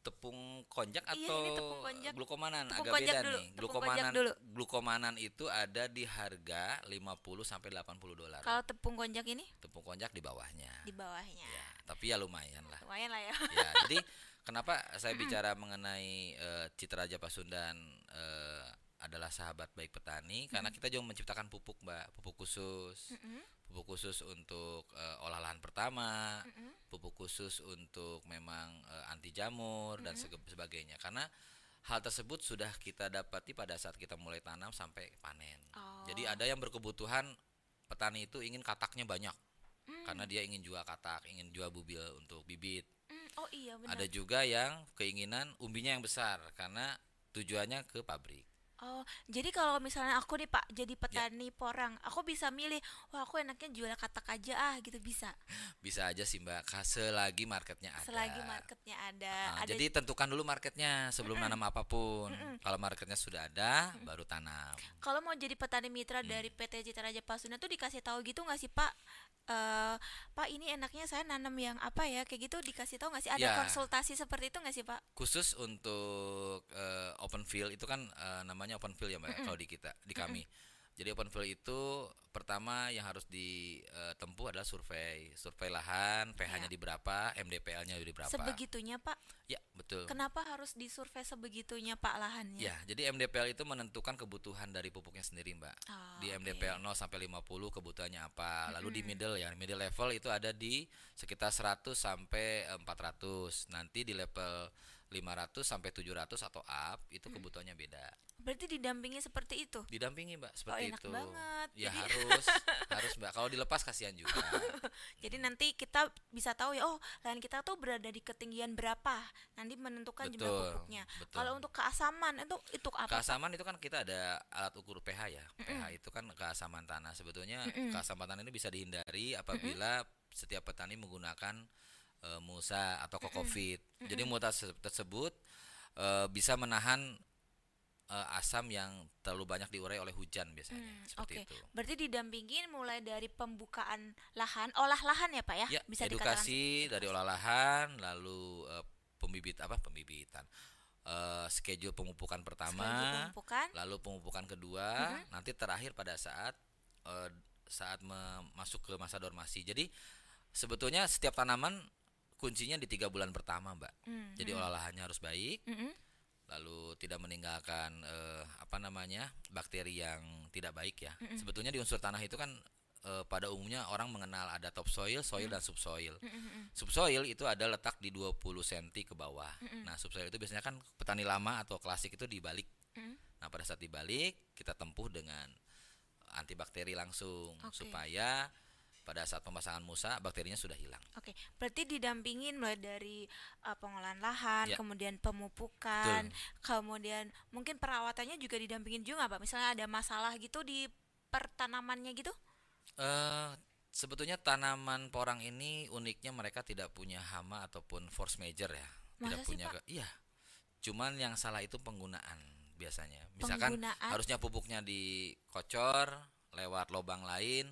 Tepung konjak Iya, atau ini tepung konjak. glukomanan? Tepung Agak konjak beda dulu, nih. tepung Glukomanan konjak dulu. glukomanan itu ada di harga 50 sampai 80 dolar. Kalau tepung konjak ini Tepung konjak di bawahnya. di bawahnya. Ya, tapi ya lumayan lah. Lumayan lah ya. ya jadi kenapa saya bicara mengenai eh, Citra Raja Pasundan eh, adalah sahabat baik petani karena kita juga menciptakan pupuk mbak. Pupuk khusus. Pupuk khusus untuk eh, olah lahan pertama. Pupuk khusus untuk memang eh, anti jamur dan sege- sebagainya. Karena hal tersebut sudah kita dapati pada saat kita mulai tanam sampai panen. Oh. jadi ada yang berkebutuhan petani itu ingin kataknya banyak Mm. karena dia ingin jual katak ingin jual bubil untuk bibit Mm, oh iya benar. ada juga yang keinginan umbinya yang besar karena tujuannya ke pabrik. Oh, jadi kalau misalnya aku nih Pak Ya. jadi petani porang, aku bisa milih, wah aku enaknya jual katak aja ah gitu bisa. Bisa aja sih Mbak, selagi marketnya ada. Selagi marketnya ada, Nah, ada jadi tentukan dulu marketnya sebelum nanam apa pun. Kalau marketnya sudah ada, baru tanam. kalau mau jadi petani mitra Hmm. dari PT Citra Raja Pasundan tuh dikasih tahu gitu nggak sih Pak? Eh, Pak ini enaknya saya nanam yang apa ya? Kayak gitu dikasih tahu nggak sih? Ada Ya. konsultasi seperti itu nggak sih Pak? Khusus untuk eh, open field itu kan eh, namanya open field ya Mbak ya, kalau di kita, di kami. Jadi open field itu pertama yang harus ditempuh adalah survei, survei lahan, pH-nya Iya. di berapa, MDPL-nya di berapa. Sebegitunya Pak. Ya, betul. Kenapa harus disurvei sebegitunya Pak lahannya? Ya, jadi MDPL itu menentukan kebutuhan dari pupuknya sendiri, Mbak. Ah, di. MDPL 0 sampai 50 kebutuhannya apa. Lalu di middle ya, middle level itu ada di sekitar 100 sampai eh, 400. Nanti di level 500 sampai 700 atau up itu kebutuhannya beda. Berarti didampingi seperti itu. Didampingi, Mbak, seperti enak itu. banget. Ya Jadi- harus, harus, Mbak. Kalau dilepas kasihan juga. Jadi nanti kita bisa tahu ya, oh lahan kita tuh berada di ketinggian berapa. Nanti menentukan jumlah Betul, pupuknya. betul. Kalau untuk keasaman itu itu apa? Keasaman itu kan kita ada alat ukur pH ya. pH itu kan keasaman tanah. Sebetulnya keasaman tanah ini bisa dihindari apabila setiap petani menggunakan eh, mulsa atau kokofit. Jadi mulsa se- tersebut eh, bisa menahan eh, asam yang terlalu banyak diurai oleh hujan biasanya. Hmm, Seperti Oke, itu. berarti didampingin mulai dari pembukaan lahan, olah lahan ya pak ya? Ya, Bisa edukasi dari olah lahan, lalu eh, pembibit apa pembibitan. Eh, schedule pemupukan pertama, Schedule pemupukan. lalu pemupukan kedua, nanti terakhir pada saat eh, saat masuk ke masa dormasi. Jadi sebetulnya setiap tanaman kuncinya di tiga bulan pertama, mbak. Hmm, Jadi olah lahannya harus baik, mm-mm. lalu tidak meninggalkan eh, apa namanya bakteri yang tidak baik ya. Sebetulnya di unsur tanah itu kan eh, pada umumnya orang mengenal ada topsoil, soil dan subsoil. Subsoil itu ada letak di 20 cm ke bawah. Nah, subsoil itu biasanya kan petani lama atau klasik itu dibalik. Mm. Nah, pada saat dibalik kita tempuh dengan antibakteri langsung Oke. supaya pada saat pemasangan musa bakterinya sudah hilang. Oke, berarti didampingin mulai dari uh, pengolahan lahan, Ya. kemudian pemupukan, kemudian mungkin perawatannya juga didampingin juga pak. Misalnya ada masalah gitu di pertanamannya gitu? Eh sebetulnya tanaman porang ini uniknya mereka tidak punya hama ataupun force major ya. Masa tidak sih, punya Pak? ke- iya. Cuman yang salah itu penggunaan biasanya. Misalkan Penggunaan? harusnya pupuknya dikocor lewat lubang lain,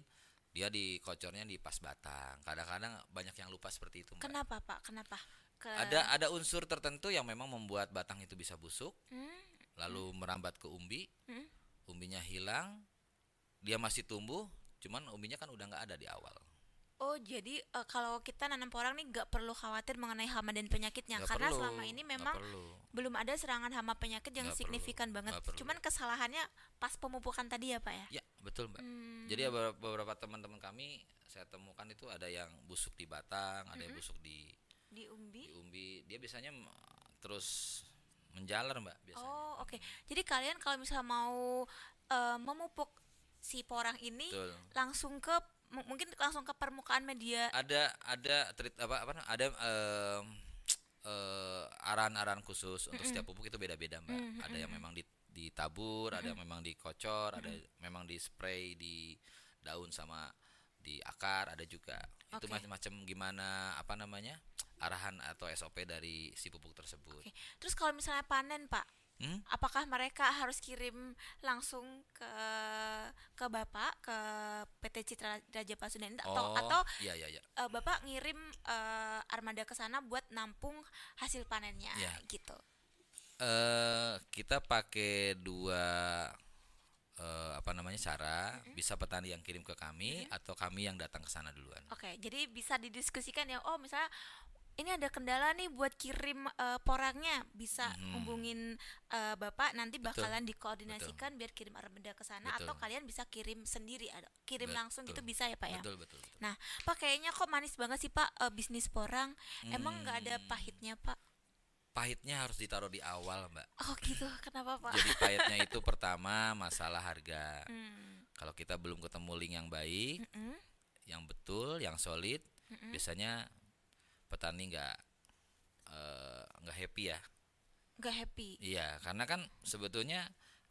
dia dikocornya di pas batang. Kadang-kadang banyak yang lupa seperti itu. Mbak. Kenapa pak? Kenapa? Ke... Ada ada unsur tertentu yang memang membuat batang itu bisa busuk, Hmm, lalu merambat ke umbi, hmm. umbinya hilang, dia masih tumbuh, cuman umbinya kan udah nggak ada di awal. Oh jadi eh, kalau kita nanam porang nih nggak perlu khawatir mengenai hama dan penyakitnya Nggak karena perlu, selama ini memang belum ada serangan hama penyakit yang perlu, signifikan banget. perlu. Cuman kesalahannya pas pemupukan tadi ya pak ya? Ya betul mbak. Hmm, Jadi ada beberapa teman-teman kami saya temukan itu ada yang busuk di batang, ada yang busuk di, di umbi. di umbi. Dia biasanya terus menjalar mbak biasanya. Oh oke. Jadi kalian kalau misalnya mau eh, memupuk si porang ini Betul. langsung ke mu- mungkin langsung ke permukaan media. Ada ada treat apa apa ada em, eh, arahan-arahan khusus untuk setiap pupuk itu beda-beda mbak. Mm, Ada yang memang di- ditabur, ada yang memang dikocor, ada memang di spray di daun sama di akar, ada juga. Itu Oke. macam-macam gimana apa namanya arahan atau SOP dari si pupuk tersebut. Oke. Terus kalau misalnya panen pak, Hmm? apakah mereka harus kirim langsung ke ke bapak ke PT Citra Raja Pasundan atau Oh, atau iya iya iya. eh, bapak ngirim eh, armada ke sana buat nampung hasil panennya Iya. gitu. Eh kita pakai dua eh, apa namanya cara bisa petani yang kirim ke kami atau kami yang datang ke sana duluan. Oke, jadi bisa didiskusikan ya. Oh, misalnya ini ada kendala nih buat kirim eh, porangnya, bisa Mhm. hubungin eh, bapak nanti Betul, bakalan dikoordinasikan biar kirim armada ke sana Betul. atau kalian bisa kirim sendiri, kirim langsung gitu Betul. bisa ya pak ya. Betul betul. betul. Nah, pak kayaknya kok manis banget sih pak eh, bisnis porang. Emang nggak ada Hmm. pahitnya pak? Pahitnya harus ditaruh di awal mbak. Oh gitu, kenapa pak? Jadi pahitnya itu pertama masalah harga. Hmm, Kalau kita belum ketemu link yang baik, mm-mm, yang betul, yang solid, mm-mm. biasanya petani nggak eh, nggak happy ya. nggak happy. Iya, karena kan sebetulnya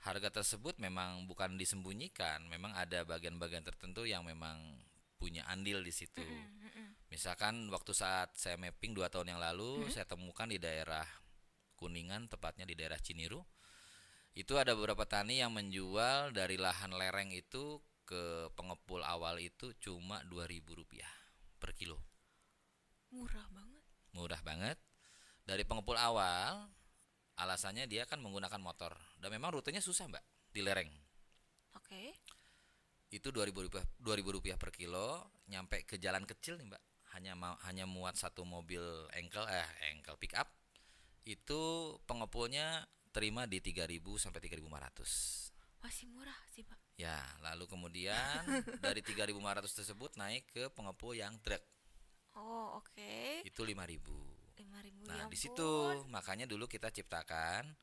harga tersebut memang bukan disembunyikan, memang ada bagian-bagian tertentu yang memang punya andil di situ. Mm, mm-mm. Misalkan waktu saat saya mapping dua tahun yang lalu, saya temukan di daerah Kuningan, tepatnya di daerah Ciniru, itu ada beberapa tani yang menjual dari lahan lereng itu ke pengepul awal itu cuma Rp2.000 per kilo, Murah banget. murah banget. Dari pengepul awal, alasannya dia kan menggunakan motor dan memang rutenya susah mbak di lereng. Oke. itu 2000 rupiah 2000 rupiah per kilo nyampe ke jalan kecil nih mbak hanya ma- hanya muat satu mobil engkel eh engkel pick up itu pengepulnya terima di 3000 sampai 3500 Masih murah sih, Pak. ya lalu kemudian dari 3500 tersebut naik ke pengepul yang truk Oh, oke. itu 5000 5000 Nah, ya di situ makanya dulu kita ciptakan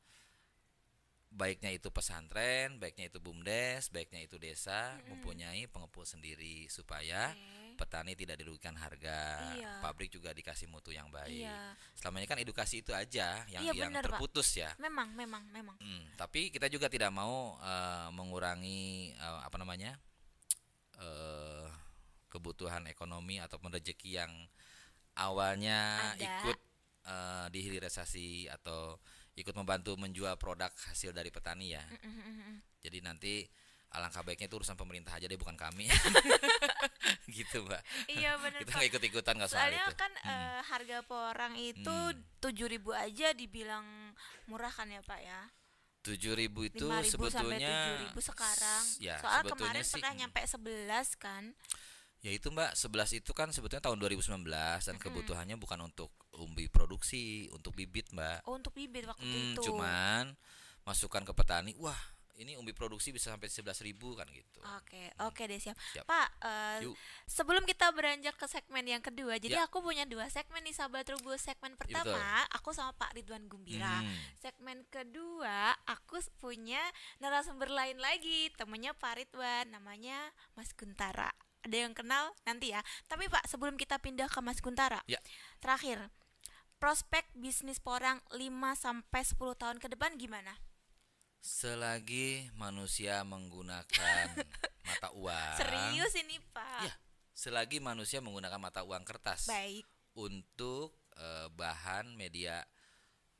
baiknya itu pesantren, baiknya itu bumdes, baiknya itu desa mempunyai pengepul sendiri supaya Oke. Petani tidak dirugikan harga, Iya. pabrik juga dikasih mutu yang baik. Iya. Selama ini kan edukasi itu aja yang Iya, yang benar, Pak. terputus ya. Memang, memang, memang. Hmm, tapi kita juga tidak mau eh, mengurangi eh, apa namanya eh, kebutuhan ekonomi ataupun rezeki yang awalnya Ada. ikut eh, dihilirisasi atau ikut membantu menjual produk hasil dari petani ya. Mm-mm-mm. Jadi nanti alangkah baiknya itu urusan pemerintah aja deh bukan kami. gitu mbak. Iya benar Kita nggak ikut-ikutan nggak soal Soalnya itu. kan eh, harga porang itu Hmm. tujuh ribu aja dibilang murah kan ya Pak ya. Tujuh ribu itu 5.000 sampai sebetulnya 7.000 sekarang. s- Ya, sebetulnya kemarin sih, pernah hmm. nyampe 11 kan. Ya itu Mbak, 11 itu kan sebetulnya tahun 2019 dan kebutuhannya bukan untuk umbi produksi, untuk bibit Mbak. Oh, untuk bibit waktu Hmm, itu. cuman masukan ke petani, wah ini umbi produksi bisa sampai 11.000 ribu kan gitu. Oke, oke deh siap. Siap. Pak, Yuk. sebelum kita beranjak ke segmen yang kedua, jadi Ya. aku punya dua segmen nih sahabat Rubus. Segmen betul. pertama, aku sama Pak Ridwan Gumbira. Hmm, Segmen kedua, aku punya narasumber lain lagi, temennya Pak Ridwan, namanya Mas Guntara. Ada yang kenal nanti ya. Tapi Pak, sebelum kita pindah ke Mas Guntara, Ya. terakhir, prospek bisnis porang 5 sampai 10 tahun ke depan gimana? Selagi manusia menggunakan mata uang, Serius ini Pak? Ya. selagi manusia menggunakan mata uang kertas Baik. untuk eh, bahan media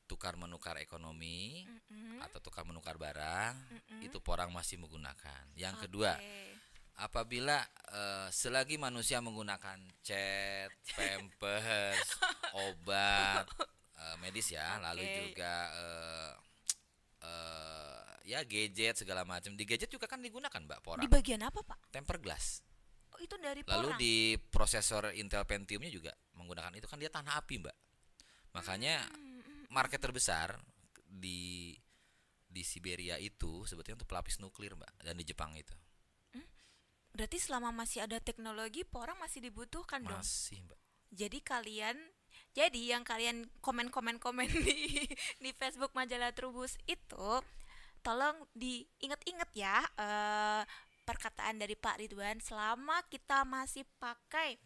tukar menukar ekonomi Mm-mm. atau tukar menukar barang Mm-mm. itu porang masih menggunakan. Yang kedua, Oke. apabila eh, selagi manusia menggunakan cat, pampers, obat eh, medis ya, lalu Oke. juga eh, eh, ya gadget segala macam. Di gadget juga kan digunakan mbak porang, Di bagian apa Pak? temper glass. Oh, itu dari Lalu porang. di prosesor Intel Pentiumnya juga menggunakan itu kan dia tanah api mbak. Makanya Hmm, hmm. market terbesar di di Siberia itu sebetulnya untuk pelapis nuklir mbak dan di Jepang itu Berarti selama masih ada teknologi, porang masih dibutuhkan dong. masih mbak. Jadi kalian jadi yang kalian komen-komen-komen di di Facebook majalah Trubus itu tolong diingat-ingat ya eh, perkataan dari Pak Ridwan selama kita masih pakai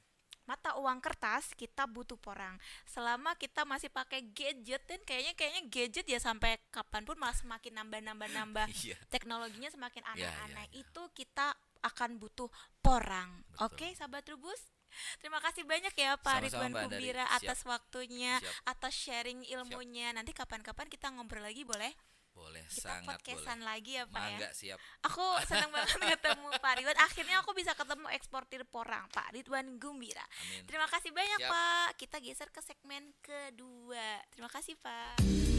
mata uang kertas kita butuh porang. Selama kita masih pakai gadget dan kayaknya kayaknya gadget ya sampai kapan pun malah semakin nambah nambah nambah Iya. teknologinya semakin Ya, ya, aneh-aneh. ya. itu kita akan butuh porang. Oke sahabat Trubus Terima kasih banyak ya Pak Ridwan Mbak Dari. Kubira Siap. atas waktunya, Siap. atas sharing ilmunya. Nanti kapan-kapan kita ngobrol lagi boleh? Boleh, Kita sangat podcastan boleh. lagi ya Pak ya. Mangga siap. Aku senang banget ketemu Pak Ridwan. Akhirnya aku bisa ketemu eksportir porang Pak Ridwan Gumbira. Amin. Terima kasih banyak Siap. Pak. Kita geser ke segmen kedua. Terima kasih Pak.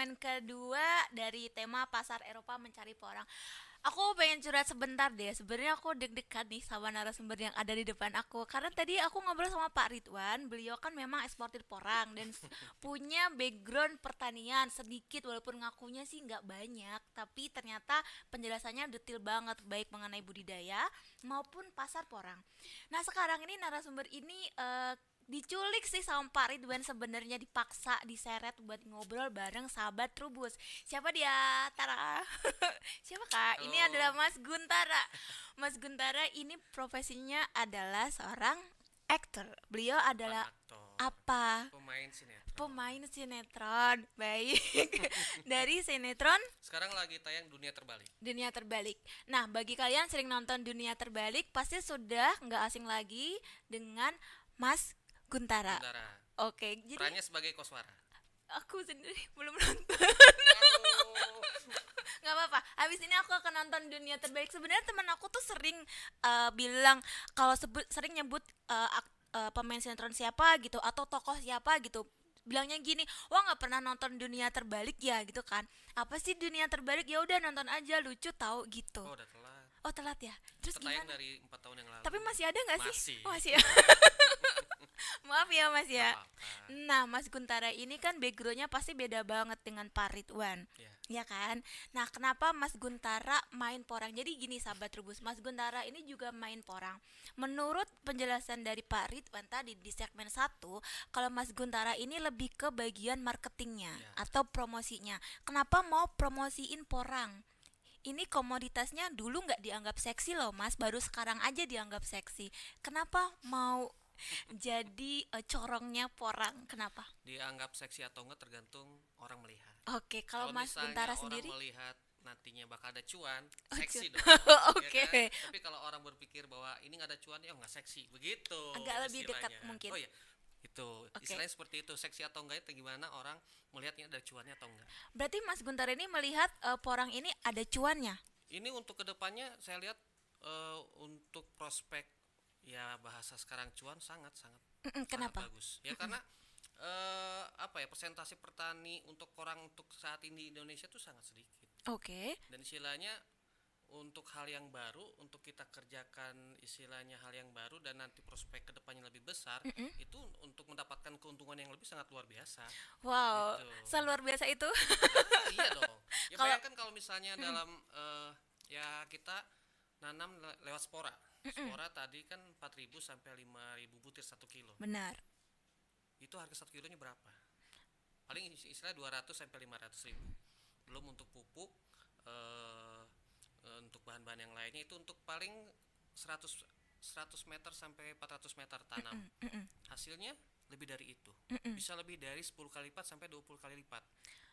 Segmen kedua dari tema pasar Eropa mencari porang. Aku pengen curhat sebentar deh. Sebenarnya aku deg-degan nih sama narasumber yang ada di depan aku. Karena tadi aku ngobrol sama Pak Ridwan, beliau kan memang eksportir porang dan punya background pertanian sedikit walaupun ngakunya sih nggak banyak, tapi ternyata penjelasannya detail banget baik mengenai budidaya maupun pasar porang. Nah, sekarang ini narasumber ini uh, diculik sih sama Pak Ridwan sebenarnya dipaksa diseret buat ngobrol bareng sahabat Trubus. Siapa dia? Tara. Siapa Kak? Halo. Ini adalah Mas Guntara. Mas Guntara ini profesinya adalah seorang aktor. Beliau adalah apa? Pemain sinetron. Pemain sinetron. Baik. Dari sinetron sekarang lagi tayang Dunia Terbalik. Dunia Terbalik. Nah, bagi kalian sering nonton Dunia Terbalik pasti sudah nggak asing lagi dengan Mas Guntara. Guntara. Oke, jadi perannya sebagai koswara. Aku sendiri belum nonton. nggak apa-apa. Habis ini aku akan nonton dunia terbaik. Sebenarnya teman aku tuh sering uh, bilang kalau sebut sering nyebut uh, uh, pemain sinetron siapa gitu atau tokoh siapa gitu bilangnya gini wah nggak pernah nonton dunia terbalik ya gitu kan apa sih dunia terbalik ya udah nonton aja lucu tahu gitu oh udah telat oh telat ya terus Tertayang gimana dari empat tahun yang lalu tapi masih ada nggak sih masih oh, masih ya Maaf ya Mas ya. Nah Mas Guntara ini kan backgroundnya pasti beda banget dengan Pak Ridwan, yeah. ya kan? Nah kenapa Mas Guntara main porang? Jadi gini sahabat Rubus, Mas Guntara ini juga main porang. Menurut penjelasan dari Pak Ridwan tadi di segmen 1 kalau Mas Guntara ini lebih ke bagian marketingnya yeah. atau promosinya. Kenapa mau promosiin porang? ini komoditasnya dulu nggak dianggap seksi loh mas baru sekarang aja dianggap seksi kenapa mau jadi uh, corongnya porang kenapa? Dianggap seksi atau enggak tergantung orang melihat. Oke kalau mas Bintara sendiri? melihat nantinya bakal ada cuan oh, seksi dong oke okay. ya kan? tapi kalau orang berpikir bahwa ini nggak ada cuan ya nggak seksi begitu agak lebih dekat mungkin. Oh ya itu okay. istilahnya seperti itu seksi atau enggak itu gimana orang melihatnya ada cuannya atau enggak. Berarti Mas Guntar ini melihat uh, porang ini ada cuannya? Ini untuk ke depannya saya lihat uh, untuk prospek ya bahasa sekarang cuan sangat sangat mm -mm, kenapa bagus ya mm -mm. karena uh, apa ya persentase petani untuk orang untuk saat ini di Indonesia tuh sangat sedikit oke okay. dan istilahnya untuk hal yang baru untuk kita kerjakan istilahnya hal yang baru dan nanti prospek ke depannya lebih besar mm -hmm. itu untuk mendapatkan keuntungan yang lebih sangat luar biasa wow gitu. seluar biasa itu nah, iya dong ya bayangkan kalau misalnya mm -hmm. dalam uh, ya kita nanam le lewat spora Spora tadi kan 4000 sampai 5000 butir satu kilo. Benar. Itu harga satu kilonya berapa? Paling istilah 200 sampai 500 ribu. Belum untuk pupuk, uh, untuk bahan-bahan yang lainnya itu untuk paling 100 100 meter sampai 400 meter tanam. Mm -mm, Hasilnya lebih dari itu. Mm Bisa lebih dari 10 kali lipat sampai 20 kali lipat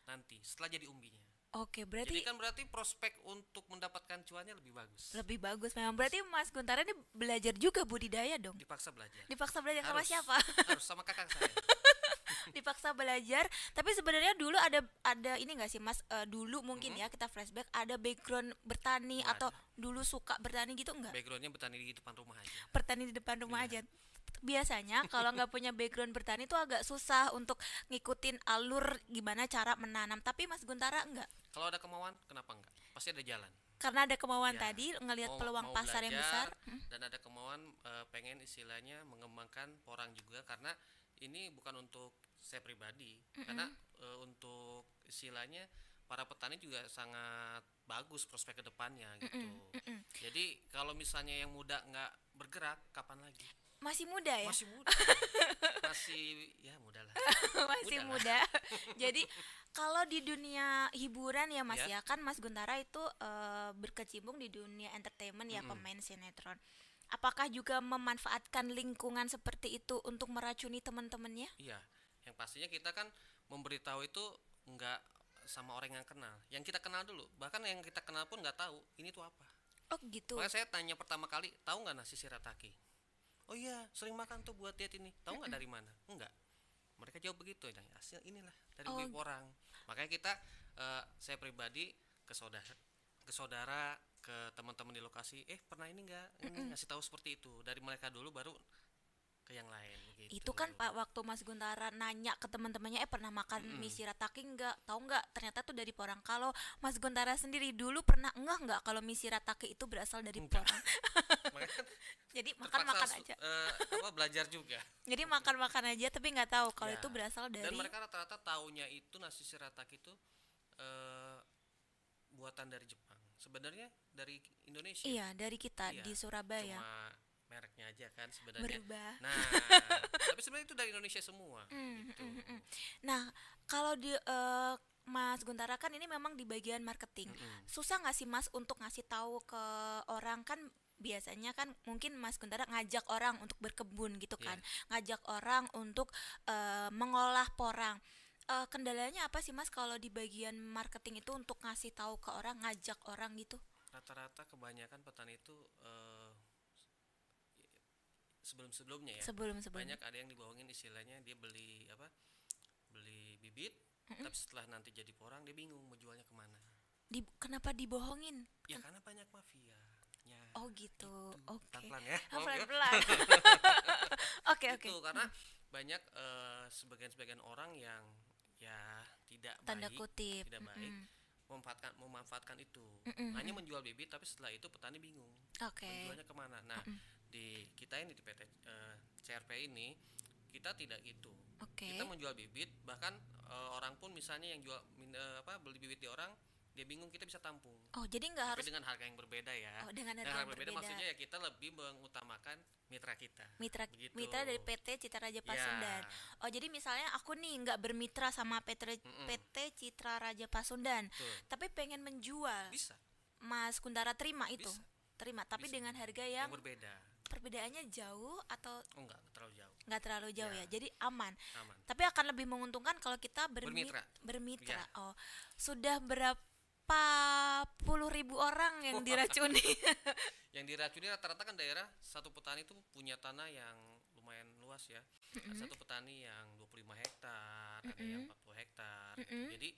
nanti setelah jadi umbinya. Oke, berarti Jadi kan berarti prospek untuk mendapatkan cuannya lebih bagus. Lebih bagus memang. Berarti Mas Guntara ini belajar juga budidaya dong. Dipaksa belajar. Dipaksa belajar harus, sama siapa? Harus sama kakak saya. Dipaksa belajar, tapi sebenarnya dulu ada ada ini enggak sih Mas? Uh, dulu mungkin mm -hmm. ya kita flashback ada background bertani Nggak atau ada. dulu suka bertani gitu enggak? Backgroundnya bertani di depan rumah aja. Bertani di depan rumah yeah. aja biasanya kalau nggak punya background bertani itu agak susah untuk ngikutin alur gimana cara menanam. Tapi Mas Guntara enggak. Kalau ada kemauan, kenapa enggak? Pasti ada jalan. Karena ada kemauan ya, tadi ngelihat peluang mau pasar yang besar hmm. dan ada kemauan e, pengen istilahnya mengembangkan porang juga karena ini bukan untuk saya pribadi mm -hmm. karena e, untuk istilahnya para petani juga sangat bagus prospek ke depannya gitu. Mm -mm, mm -mm. Jadi kalau misalnya yang muda nggak bergerak, kapan lagi? Masih muda ya? Masih muda. Masih ya muda lah. Masih muda, muda. jadi kalau di dunia hiburan ya mas ya, ya kan mas Guntara itu uh, berkecimpung di dunia entertainment ya -hmm. pemain sinetron. Apakah juga memanfaatkan lingkungan seperti itu untuk meracuni teman-temannya? Iya yang pastinya kita kan memberitahu itu nggak sama orang yang kenal. Yang kita kenal dulu bahkan yang kita kenal pun nggak tahu ini tuh apa. Oh gitu. Makanya saya tanya pertama kali tahu nggak nasi sirataki oh iya sering makan tuh buat diet ini. Tahu nggak dari mana? Enggak mereka jawab begitu ya hasil inilah dari oh. orang. Makanya kita uh, saya pribadi ke saudara ke saudara ke teman-teman di lokasi eh pernah ini enggak ini ngasih tahu seperti itu. Dari mereka dulu baru ke yang lain gitu. itu kan pak waktu Mas Guntara nanya ke teman-temannya eh pernah makan Mm-mm. mie shirataki nggak? Tahu nggak? Ternyata tuh dari porang. Kalau Mas Guntara sendiri dulu pernah enggak nggak kalau mie shirataki itu berasal dari Enggak. porang Makanya kan? Jadi makan makan aja. eh, apa belajar juga. Jadi makan makan aja tapi nggak tahu kalau Ya. itu berasal dari dan mereka rata-rata taunya itu nasi shirataki itu eh, buatan dari Jepang. Sebenarnya dari Indonesia. Iya dari kita Iya, di Surabaya. Cuma mereknya aja kan sebenarnya. Berubah. Nah tapi sebenarnya itu dari Indonesia semua Mm, gitu. mm, mm, mm. Nah, kalau di eh, Mas Guntara kan ini memang di bagian marketing. Mm-mm. Susah nggak sih Mas untuk ngasih tahu ke orang? Kan biasanya kan mungkin Mas Guntara ngajak orang untuk berkebun gitu kan, ngajak orang untuk eh, mengolah porang. Eh, kendalanya apa sih Mas kalau di bagian marketing itu untuk ngasih tahu ke orang, ngajak orang gitu? rata-rata kebanyakan petani itu eh, sebelum-sebelumnya ya Sebelum sebelum. banyak ada yang dibohongin istilahnya dia beli apa beli bibit tapi setelah nanti jadi porang dia bingung mau jualnya ke mana Di, kenapa dibohongin? ya karena banyak mafianya Oh gitu. Oke. pelan-pelan ya Maaf ya. pelan-pelan. Oke oke. gitu karena banyak eh, sebagian-sebagian orang yang ya tidak Tanda baik kutip. tidak baik Mm-mm. memanfaatkan memanfaatkan itu Mm-mm, hanya menjual bibit tapi setelah itu petani bingung Oke. menjualnya ke mana nah Mm-mm. di kita ini di PT eh, CRP ini kita tidak gitu Oke. kita menjual bibit bahkan eh, orang pun misalnya yang jual eh, apa beli bibit di orang dia bingung kita bisa tampung Oh, jadi nggak tapi harus dengan harga yang berbeda ya Oh, dengan dengan harga harga yang berbeda berbeda. maksudnya ya kita lebih mengutamakan mitra kita mitra begitu. mitra dari PT Citra Raja Ya, Pasundan. Oh, jadi misalnya aku nih nggak bermitra sama PT Mm-mm. PT Citra Raja Pasundan, betul. tapi pengen menjual. bisa Mas Kuntara terima itu. Bisa. Terima, tapi Bisa. dengan harga yang yang berbeda perbedaannya jauh atau oh enggak terlalu jauh nggak terlalu jauh ya. Ya. Jadi aman. aman Tapi akan lebih menguntungkan kalau kita bermi- Bermitra. bermitra. Ya. Oh, sudah berapa puluh ribu orang yang diracuni? yang diracuni rata-rata kan daerah satu petani itu punya tanah yang lumayan luas ya. Ada satu petani yang 25 hektar ada yang 40 hektar. Mm-mm. jadi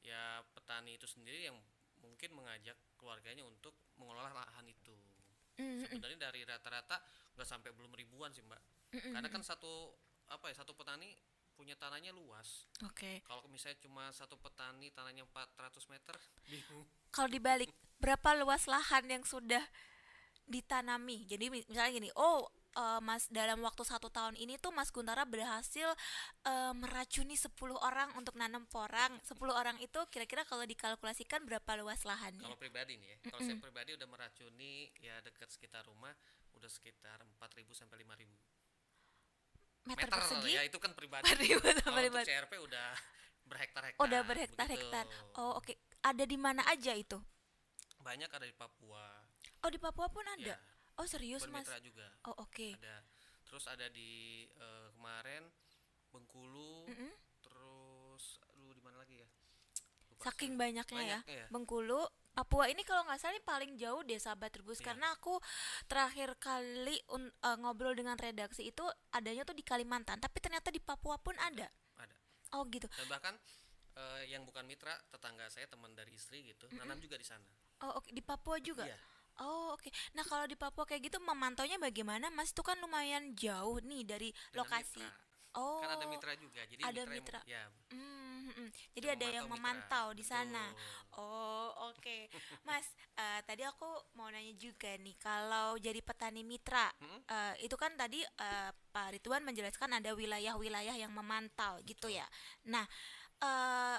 ya petani itu sendiri yang mungkin mengajak keluarganya untuk mengelola lahan itu. Mm, mm, sebenarnya dari rata-rata nggak sampai belum ribuan sih mbak. Mm, mm, karena kan satu apa ya satu petani punya tanahnya luas. Oke. kalau misalnya cuma satu petani tanahnya 400 meter bingung. Kalau dibalik berapa luas lahan yang sudah ditanami? Jadi mi- misalnya gini oh eh, mas dalam waktu satu tahun ini tuh mas Guntara berhasil eh, meracuni 10 orang untuk nanam porang. 10 orang itu kira-kira kalau dikalkulasikan berapa luas lahannya? Kalau pribadi nih ya, kalau saya pribadi udah meracuni ya dekat sekitar rumah udah sekitar 4.000 sampai 5.000 meter, meter persegi ya itu kan pribadi. 4.000 sampai Kalau untuk 5.000. CRP udah berhektar-hektar. Udah berhektar-hektar oh oke ada di mana aja itu Banyak ada di Papua. oh di Papua pun ada Ya, oh serius mas juga. oh oke Ada. Terus ada di eh, kemarin Bengkulu, Mm-mm. terus aduh di mana lagi ya? Lupa saking banyaknya ya Banyaknya ya. Bengkulu Papua ini kalau nggak salah ini paling jauh deh sahabat Trubus Iya. karena aku terakhir kali un- eh, ngobrol dengan redaksi itu adanya tuh di Kalimantan tapi ternyata di Papua pun ada Ada. oh gitu Dan bahkan eh, yang bukan mitra tetangga saya teman dari istri gitu, nanam juga di sana. oh oke di Papua juga Iya. oh oke nah kalau di Papua kayak gitu memantaunya bagaimana Mas itu kan lumayan jauh nih dari Dengan lokasi mitra. oh Kan ada mitra juga. Jadi ada mitra, yang- mitra. ya, Hmm, hmm, hmm. jadi ada yang mitra. memantau di sana Betul. Oh oke, Mas. eh, tadi aku mau nanya juga nih, kalau jadi petani mitra, Hmm? eh, itu kan tadi eh, Pak Ridwan menjelaskan ada wilayah-wilayah yang memantau gitu ya. Nah, eh,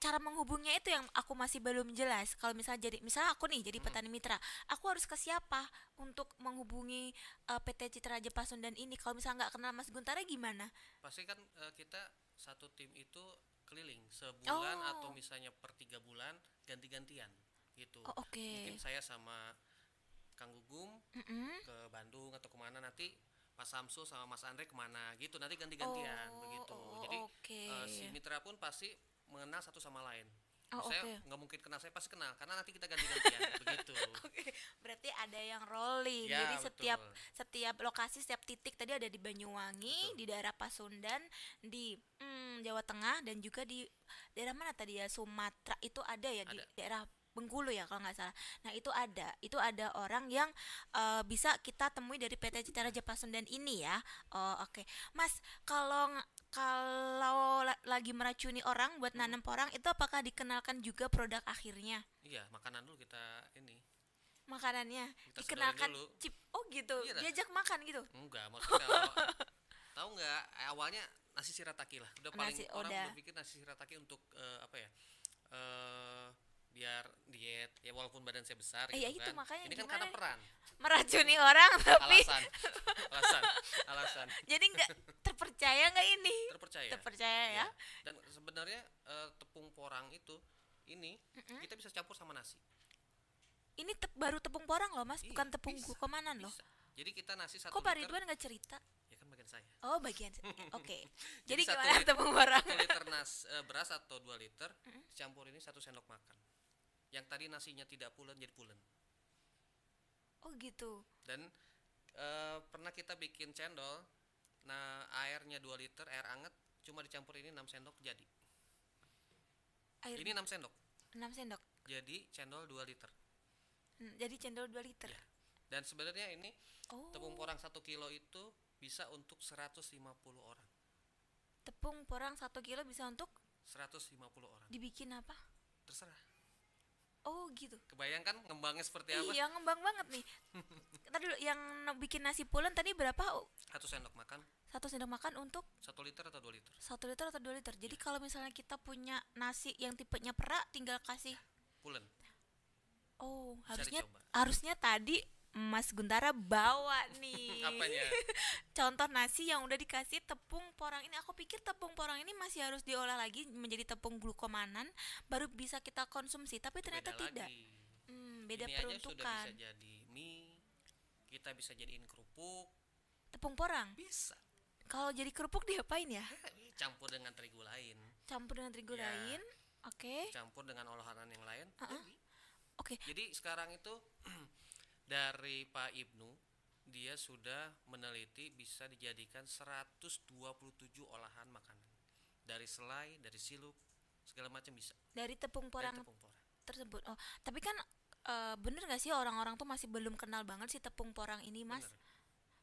cara menghubungnya itu yang aku masih belum jelas. Kalau misalnya jadi, misalnya aku nih jadi petani mitra, aku harus ke siapa untuk menghubungi eh, PT Citra Raja Pasundan ini? Kalau misalnya nggak kenal Mas Guntara gimana? pasti kan eh, kita satu tim itu keliling sebulan Oh. atau misalnya per tiga bulan ganti-gantian gitu Oh oke. mungkin saya sama Kang Gugum Mm-mm. ke Bandung atau ke mana nanti Mas Samsul sama Mas Andre ke mana gitu nanti ganti-gantian Oh, begitu oh, jadi oke. eh, si mitra pun pasti mengenal satu sama lain Oh, saya nggak mungkin kenal saya pasti kenal karena nanti kita ganti-gantian begitu Oke, berarti ada yang rolling. Ya, Jadi setiap betul. setiap lokasi, setiap titik tadi ada di Banyuwangi, Betul. di daerah Pasundan, di mm, Jawa Tengah dan juga di daerah mana tadi ya Sumatera itu ada ya di Ada. daerah Bengkulu ya kalau nggak salah. Nah itu ada, itu ada orang yang uh, bisa kita temui dari PT Citra Jepasundan ini ya. Oh oke, okay. Mas kalau kalau lagi meracuni orang buat nanam porang itu apakah dikenalkan juga produk akhirnya? Iya, makanan dulu kita ini. Makanannya kita dikenalkan dulu. chip. Oh gitu. Iya Diajak makan gitu. Enggak, maksudnya tahu nggak awalnya nasi sirataki lah. Udah paling nasi, orang udah. berpikir nasi sirataki untuk uh, apa ya? Uh, biar diet ya walaupun badan saya besar eh, gitu ya itu kan. makanya ini kan karena peran. Meracuni orang tapi alasan alasan alasan. Jadi nggak terpercaya nggak ini? Terpercaya. Terpercaya ya, ya. dan sebenarnya uh, tepung porang itu ini mm -hmm. kita bisa campur sama nasi. Ini te baru tepung porang loh mas iya, bukan tepung kemanan loh. jadi kita nasi satu kok Pak Ridwan nggak cerita? Ya kan bagian saya. Oh bagian oke. Okay. jadi, jadi gimana tepung porang? satu liter nas uh, beras atau dua liter mm -hmm. campur ini satu sendok makan yang tadi nasinya tidak pulen jadi pulen. Oh gitu. Dan e, pernah kita bikin cendol nah airnya 2 liter air anget cuma dicampur ini 6 sendok jadi. Air ini 6 sendok. 6 sendok? Jadi cendol 2 liter. Hmm, jadi cendol 2 liter? Ya. dan sebenarnya ini oh. tepung porang 1 kilo itu bisa untuk 150 orang. Tepung porang 1 kilo bisa untuk 150 orang. dibikin apa? Terserah Oh gitu. Kebayangkan ngembangnya seperti apa? Iya ngembang banget nih. tadi dulu yang bikin nasi pulen tadi berapa? Satu sendok makan. Satu sendok makan untuk? Satu liter atau dua liter? Satu liter atau dua liter. Jadi ya. kalau misalnya kita punya nasi yang tipenya perak, tinggal kasih. Pulen. Oh harusnya harusnya tadi Mas Guntara bawa nih. Apanya? Contoh nasi yang udah dikasih tepung porang ini. Aku pikir tepung porang ini masih harus diolah lagi menjadi tepung glukomanan baru bisa kita konsumsi, tapi ternyata beda tidak. Lagi. Hmm, beda ini peruntukan. Aja sudah bisa jadi mie, kita bisa jadiin kerupuk. Tepung porang? Bisa. Kalau jadi kerupuk diapain ya? Campur dengan terigu lain. Campur dengan terigu ya. lain. Oke. Okay. Campur dengan olahan yang lain. Uh -uh. Oke. Okay. Jadi sekarang itu dari Pak Ibnu dia sudah meneliti bisa dijadikan 127 olahan makanan. Dari selai dari silup segala macam bisa. Dari tepung porang, dari tepung porang. tersebut. Oh tapi kan e, bener gak sih orang-orang tuh masih belum kenal banget sih tepung porang ini mas? Bener.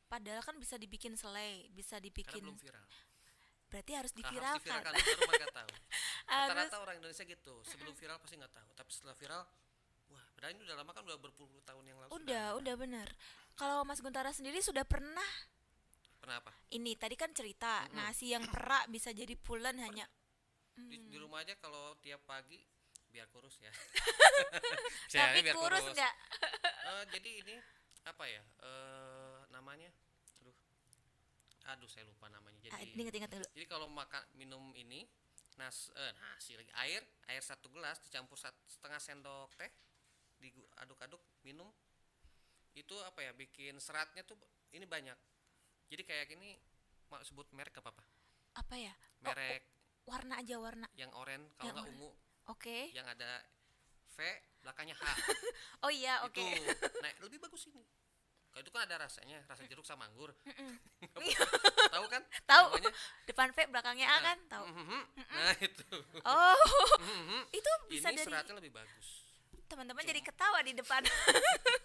padahal kan bisa dibikin selai bisa dibikin Karena belum viral. Berarti harus diviralkan, harus diviralkan. baru mereka tahu. Rata-rata orang Indonesia gitu sebelum viral pasti nggak tahu. Tapi setelah viral padahal ini udah lama kan udah berpuluh tahun yang lalu. Udah, sudah. udah bener. Kalau Mas Guntara sendiri sudah pernah? Pernah apa? Ini tadi kan cerita mm -hmm. nasi yang perak bisa jadi pulen hanya. Di, hmm. di rumah aja kalau tiap pagi biar kurus ya. Tapi biar kurus nggak? uh, jadi ini apa ya? Uh, namanya? Aduh, aduh saya lupa namanya. Jadi, ah, ingat ingat dulu. Jadi kalau makan minum ini nas eh, nasi lagi air air satu gelas dicampur setengah sendok teh diaduk-aduk minum itu apa ya bikin seratnya tuh ini banyak. Jadi kayak gini mau sebut merek apa apa apa ya? Merek. oh, warna aja warna. Yang oranye kalau nggak ungu. Oke. Okay. yang ada V belakangnya H. Oh iya oke. Okay. nah lebih bagus ini. Kalau itu kan ada rasanya rasa jeruk sama anggur. Tahu kan tahu. depan V belakangnya A nah, kan? Tahu. nah itu. Oh. Itu bisa ini dari seratnya lebih bagus teman-teman jadi ketawa di depan.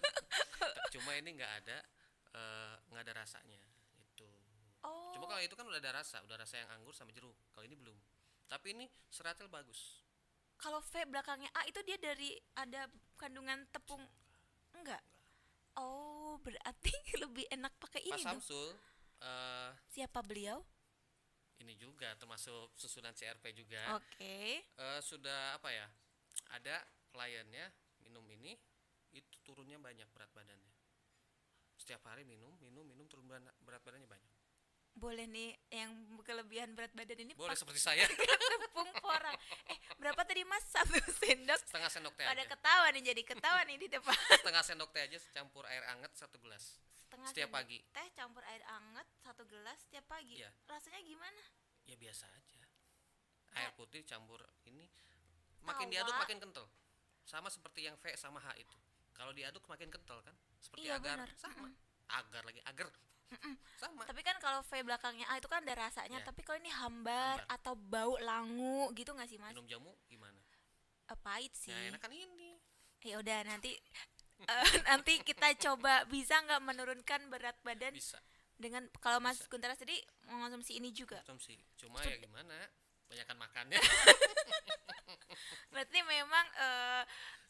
Cuma ini nggak ada eh, nggak uh, ada rasanya itu oh. cuma kalau itu kan udah ada rasa udah rasa yang anggur sama jeruk kalau ini belum. Tapi ini seratnya bagus. Kalau V belakangnya A itu dia dari ada kandungan tepung enggak? Oh berarti lebih enak pakai ini Pak Samsul uh, siapa beliau? ini juga termasuk susunan CRP juga. Oke. Okay. uh, sudah apa ya ada kliennya minum ini itu turunnya banyak berat badannya. Setiap hari minum minum minum turun berat badannya banyak. Boleh nih yang kelebihan berat badan ini boleh seperti saya. Tepung porang. Eh berapa tadi mas? Satu sendok. Setengah sendok teh ada ketawa nih jadi ketawa nih di depan. Setengah sendok teh aja campur air anget satu gelas. Setengah setiap pagi. teh campur air anget satu gelas setiap pagi. Ya. rasanya gimana? Ya biasa aja. Air putih campur ini makin Tawa. diaduk makin kental sama seperti yang V sama H itu. Kalau diaduk makin kental kan? Seperti iya, agar. bener. sama. Mm agar lagi. Agar. Sama. Tapi kan kalau V belakangnya A itu kan ada rasanya. Yeah. tapi kalau ini hambar, hambar. atau bau langu gitu nggak sih mas? Minum jamu gimana? Uh, pahit sih. Nah, enak kan ini. Ya udah nanti eh, nanti kita coba. Bisa nggak menurunkan berat badan bisa. dengan kalau Mas. Guntara sendiri mengonsumsi ini juga? Konsumsi cuma ya gimana banyakkan makannya berarti memang eh,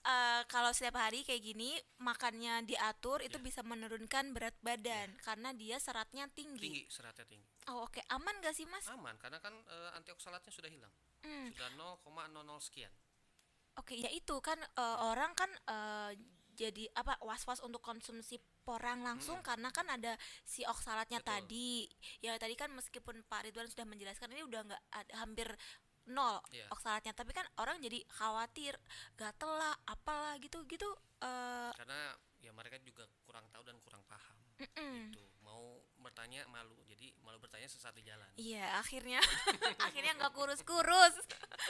eh, kalau setiap hari kayak gini makannya diatur itu Ya. bisa menurunkan berat badan karena dia seratnya tinggi, tinggi seratnya tinggi. Oh oke. Aman gak sih Mas? Aman karena kan eh, antioksidannya sudah hilang. Hmm, sudah 0,00 sekian. Oke ya itu kan eh, orang kan eh, jadi apa was-was untuk konsumsi porang langsung karena kan ada si oksalatnya Betul. tadi. Ya tadi kan meskipun Pak Ridwan sudah menjelaskan ini udah nggak hampir nol Iya. oksalatnya tapi kan orang jadi khawatir gatel lah apalah gitu gitu eh. Karena ya mereka juga kurang tahu dan kurang paham. Gitu. Mau bertanya malu. Jadi malu bertanya sesaat di jalan. Iya, akhirnya akhirnya nggak kurus-kurus.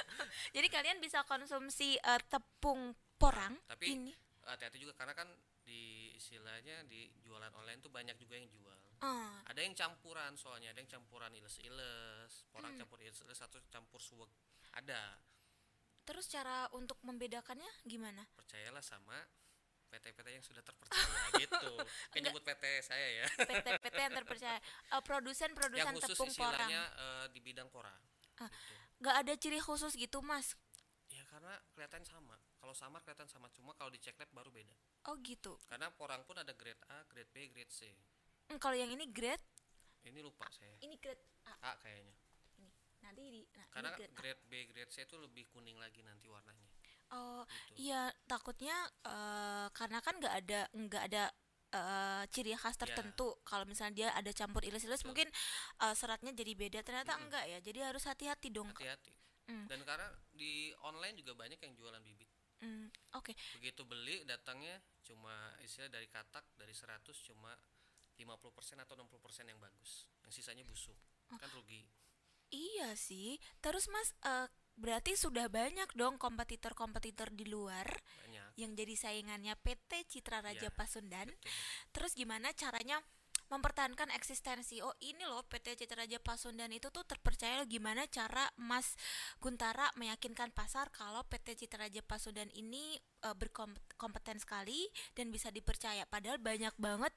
Jadi kalian bisa konsumsi eh, tepung porang tapi ini. Hati-hati juga karena kan di istilahnya di jualan online tuh banyak juga yang jual Ah, ada yang campuran soalnya ada yang campuran iles-iles Hmm. orang campur iles-iles atau campur suwek ada terus cara untuk membedakannya gimana? percayalah sama PT-PT yang sudah terpercaya gitu kan nyebut PT saya ya PT-PT yang terpercaya, Eh, yang produsen-produsen khusus tepung porang. istilahnya eh, di bidang porang Ah. gitu. Nggak ada ciri khusus gitu, Mas. ya karena kelihatan sama kalau sama kelihatan sama cuma kalau di cek lab baru beda Oh gitu. karena porang pun ada grade A grade B grade C Hmm, kalau yang ini grade, ini lupa saya ini grade A. A kayaknya Ini. Nanti di nah, karena grade A. grade B grade C itu lebih kuning lagi nanti warnanya Oh, gitu iya takutnya eh, karena kan nggak ada nggak ada eh, ciri khas Iya. tertentu kalau misalnya dia ada campur iles-iles Betul. mungkin eh, seratnya jadi beda ternyata Mm-mm. enggak ya jadi harus hati-hati dong hati-hati Hmm. dan karena di online juga banyak yang jualan bibit Hmm, oke. Begitu beli datangnya cuma istilah dari katak dari 100 cuma 50% atau 60% yang bagus. Yang sisanya busuk. Oh. kan rugi. Iya sih. Terus mas eh, berarti sudah banyak dong kompetitor-kompetitor di luar banyak. yang jadi saingannya PT Citra Raja Iya. Pasundan. betul. Terus gimana caranya mempertahankan eksistensi. Oh ini loh PT Citra Raja Pasundan itu tuh terpercaya loh gimana cara Mas Guntara meyakinkan pasar kalau PT Citra Raja Pasundan ini eh, berkompeten sekali dan bisa dipercaya. Padahal banyak banget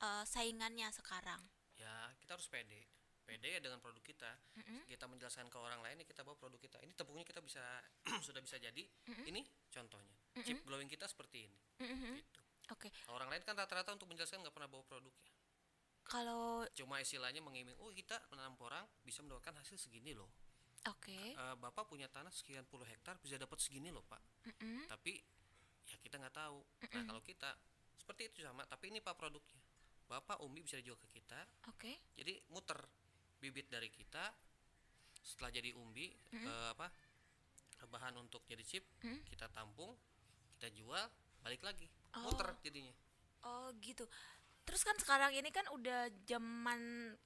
eh, saingannya sekarang. Ya kita harus pede. Pede ya dengan produk kita. Mm-mm. kita menjelaskan ke orang lain ya kita bawa produk kita. Ini tepungnya kita bisa sudah bisa jadi. Ini contohnya. Chip glowing kita seperti ini. Mhm. gitu. Oke. Orang lain kan rata-rata untuk menjelaskan nggak pernah bawa produknya kalau cuma istilahnya mengiming oh kita menanam porang bisa mendapatkan hasil segini loh. Oke. Eh, bapak punya tanah sekian puluh hektar bisa dapat segini loh pak. Mm-mm. tapi ya kita nggak tahu. Nah kalau kita seperti itu sama tapi ini pak produknya. Bapak umi bisa dijual ke kita. Oke. Jadi muter bibit dari kita. Setelah jadi umbi eh, apa bahan untuk jadi chip Mm. kita tampung kita jual balik lagi. Oh. muter jadinya. Oh gitu. Terus kan sekarang ini kan udah zaman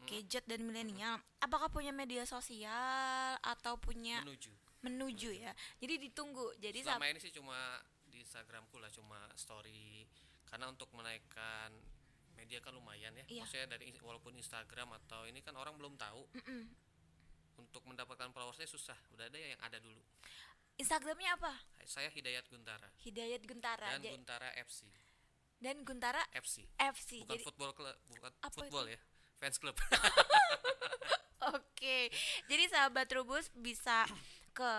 gadget dan milenial. Apakah punya media sosial atau punya menuju menuju ya? Jadi ditunggu. Jadi selama sab- ini sih cuma di Instagramku lah cuma story karena untuk menaikkan media kan lumayan ya Iya. maksudnya dari walaupun Instagram atau ini kan orang belum tahu Mm-mm. untuk mendapatkan followersnya susah udah ada yang ada dulu Instagramnya apa? saya Hidayat Guntara Hidayat Guntara dan Guntara FC dan Guntara FC FC. bukan Jadi football club bukan Apa football ya fans club oke. Jadi sahabat Trubus bisa ke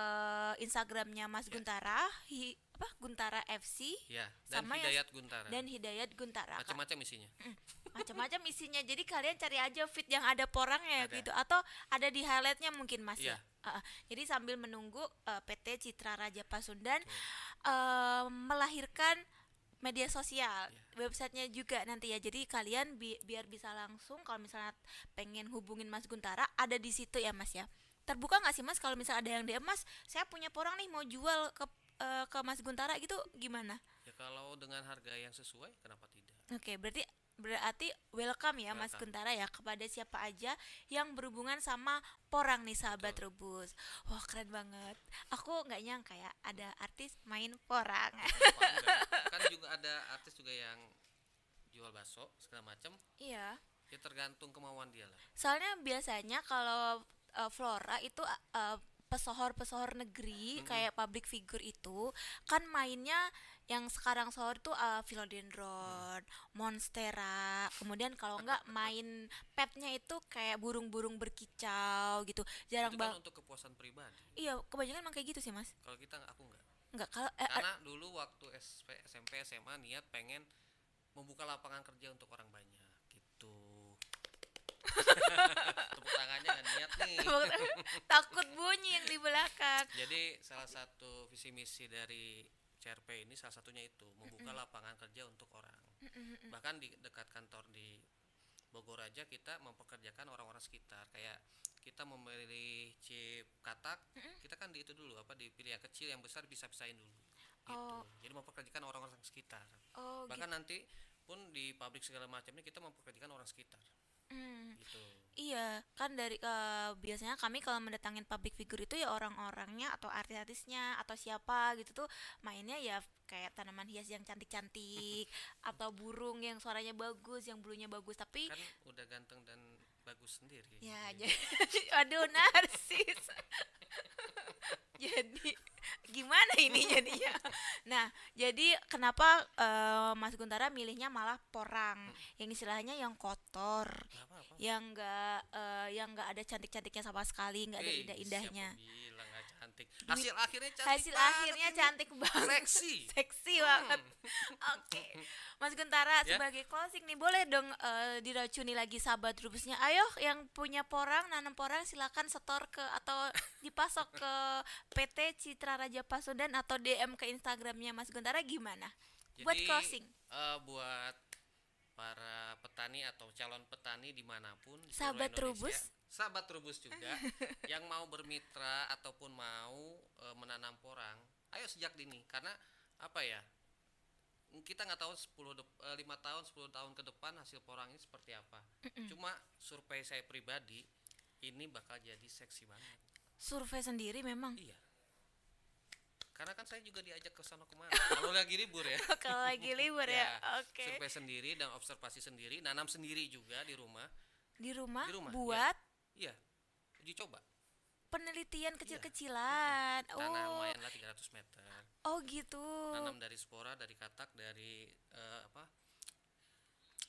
Instagramnya Mas Ya. Guntara, hi- apa Guntara FC ya dan Sama ya, Hidayat Guntara dan Hidayat Guntara. Macam-macam isinya macam-macam isinya jadi kalian cari aja fit yang ada porangnya Ada. gitu atau ada di highlightnya mungkin mas Iya. ya Uh, uh. jadi sambil menunggu uh, PT Citra Raja Pasundan uh, melahirkan media sosial Iya. websitenya juga nanti ya. Jadi kalian bi- biar bisa langsung kalau misalnya pengen hubungin Mas Guntara ada di situ ya Mas ya. Terbuka nggak sih Mas kalau misalnya ada yang DM Mas saya punya porang nih mau jual ke uh, ke Mas Guntara gitu gimana? Ya kalau dengan harga yang sesuai kenapa tidak? Oke, berarti berarti welcome ya Mas Welcome. Guntara ya kepada siapa aja yang berhubungan sama porang nih sahabat Rubus. Wah keren banget. Aku nggak nyangka ya ada artis main porang. Enggak? kan juga ada artis juga yang jual bakso segala macam iya. ya tergantung kemauan dia lah Soalnya biasanya kalau uh, Flora itu uh, pesohor-pesohor negeri kayak public figure itu kan mainnya yang sekarang sohor itu uh, philodendron, monstera, kemudian kalau enggak main petnya itu kayak burung-burung berkicau gitu. Jarang kan banget. untuk kepuasan pribadi Iya, kebanyakan emang kayak gitu sih, Mas. kalau kita aku enggak Enggak kalau eh, eh, karena dulu waktu SP, SMP SMA niat pengen membuka lapangan kerja untuk orang banyak gitu tepuk tangannya nggak niat nih takut bunyi yang di belakang. jadi salah satu visi misi dari CRP ini salah satunya itu membuka lapangan kerja untuk orang. Bahkan di dekat kantor di Bogor aja kita mempekerjakan orang-orang sekitar. Kayak kita memilih chip katak kita kan di itu dulu apa dipilih yang kecil yang besar bisa pisahin dulu. Gitu. Oh. jadi mempekerjakan orang-orang sekitar. Oh, bahkan nanti pun di pabrik segala macamnya kita mempekerjakan orang sekitar Hmm, gitu. Iya, kan dari eh, biasanya kami kalau mendatangin public figure itu ya orang-orangnya atau artis-artisnya atau siapa gitu tuh mainnya ya kayak tanaman hias yang cantik-cantik atau burung yang suaranya bagus, yang bulunya bagus, tapi kan udah ganteng dan bagus sendiri. Ya Jadi, jadi aduh narsis. jadi gimana ini jadinya? Nah, jadi kenapa eh, Mas Guntara milihnya malah porang? Yang istilahnya yang kotor, nggak apa-apa yang enggak yang enggak ada cantik-cantiknya sama sekali, enggak ada Eh, bilang nggak cantik hasil akhirnya cantik Hasil banget akhirnya ini. cantik banget. seksi Seksi banget. Oke. Mas Guntara Ya. sebagai closing nih boleh dong eh, diracuni lagi sahabat rubusnya. Ayo yang punya porang, nanam porang silakan setor ke atau dipasok ke PT Citra Raja Pasundan atau DM ke Instagramnya Mas Guntara gimana? Buat Jadi, closing. eh, buat para petani atau calon petani di mana pun Sahabat Trubus. Sahabat Trubus juga yang mau bermitra ataupun mau eh, menanam porang ayo sejak dini. Karena apa ya kita nggak tahu 10 dep- eh, lima tahun 10 tahun ke depan hasil porang ini seperti apa. Cuma survei saya pribadi ini bakal jadi seksi banget. Survei sendiri memang. iya. Karena kan saya juga diajak ke sana ke mana kalau lagi libur ya. Kalau lagi libur ya. Ya, Oke. survei sendiri dan observasi sendiri nanam sendiri juga di rumah. Di rumah, Di rumah, buat iya uji coba. Penelitian kecil-kecilan. tanah Oh. lumayan lah 300 meter. Oh gitu. tanam dari spora dari katak dari eh, apa?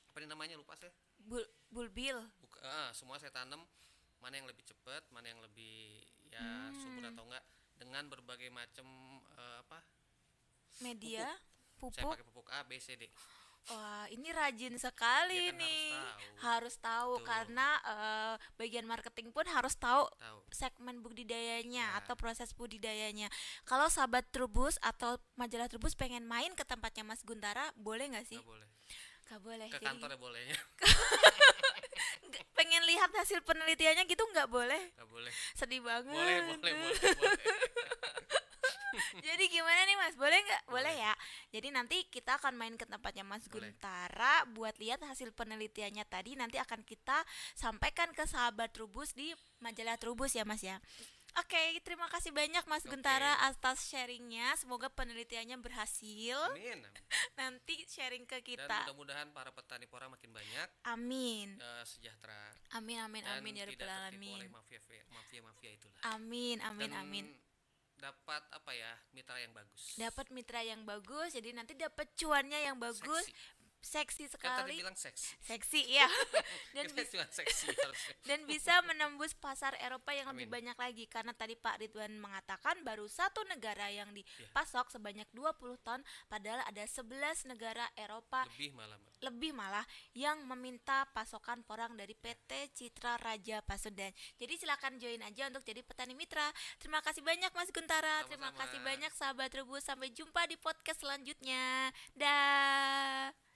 Apa namanya? Lupa saya. Bul bulbil. Buka, ah, semua saya tanam. Mana yang lebih cepat mana yang lebih ya subur Hmm. atau enggak. Dengan berbagai macam eh, apa? Media, saya pupuk. pakai pupuk A B C D Wah, ini rajin sekali Ya kan harus nih. tahu. Harus tahu Betul. karena eh, bagian marketing pun harus tahu tahu segmen budidayanya Ya. atau proses budidayanya. Kalau sahabat Trubus atau majalah Trubus pengen main ke tempatnya Mas Guntara, boleh nggak sih? nggak boleh Gak boleh. ke Jadi, kantornya bolehnya pengen lihat hasil penelitiannya gitu nggak boleh. nggak boleh Sedih banget. boleh boleh boleh boleh Jadi gimana nih Mas? Boleh nggak? Boleh ya. Jadi nanti kita akan main ke tempatnya Mas Boleh. Guntara buat lihat hasil penelitiannya tadi. Nanti akan kita sampaikan ke sahabat Trubus di majalah Trubus ya Mas ya. Oke, terima kasih banyak Mas Oke. Guntara atas sharingnya. Semoga penelitiannya berhasil. amin Nanti sharing ke dan kita. mudah-mudahan para petani porang makin banyak Amin. eh, sejahtera Amin amin dan amin ya tidak tertipu oleh mafia mafia mafia itulah Amin amin dan amin. Dapat apa ya mitra yang bagus. Dapat mitra yang bagus, jadi nanti dapat cuannya yang bagus, seksi, seksi. kan sekali. bilang seksi Seksi ya. Dan kita cuma seksi harusnya dan bisa menembus pasar Eropa yang lebih Amin. banyak lagi karena tadi Pak Ridwan mengatakan baru satu negara yang Iya. dipasok sebanyak 20 ton padahal ada 11 negara Eropa lebih malah lebih malah yang meminta pasokan porang dari PT Citra Raja Pasundan. Jadi silakan join aja untuk jadi petani mitra. Terima kasih banyak Mas Guntara. Terima Sama-sama. kasih banyak sahabat Rebus. Sampai jumpa di podcast selanjutnya. Dah.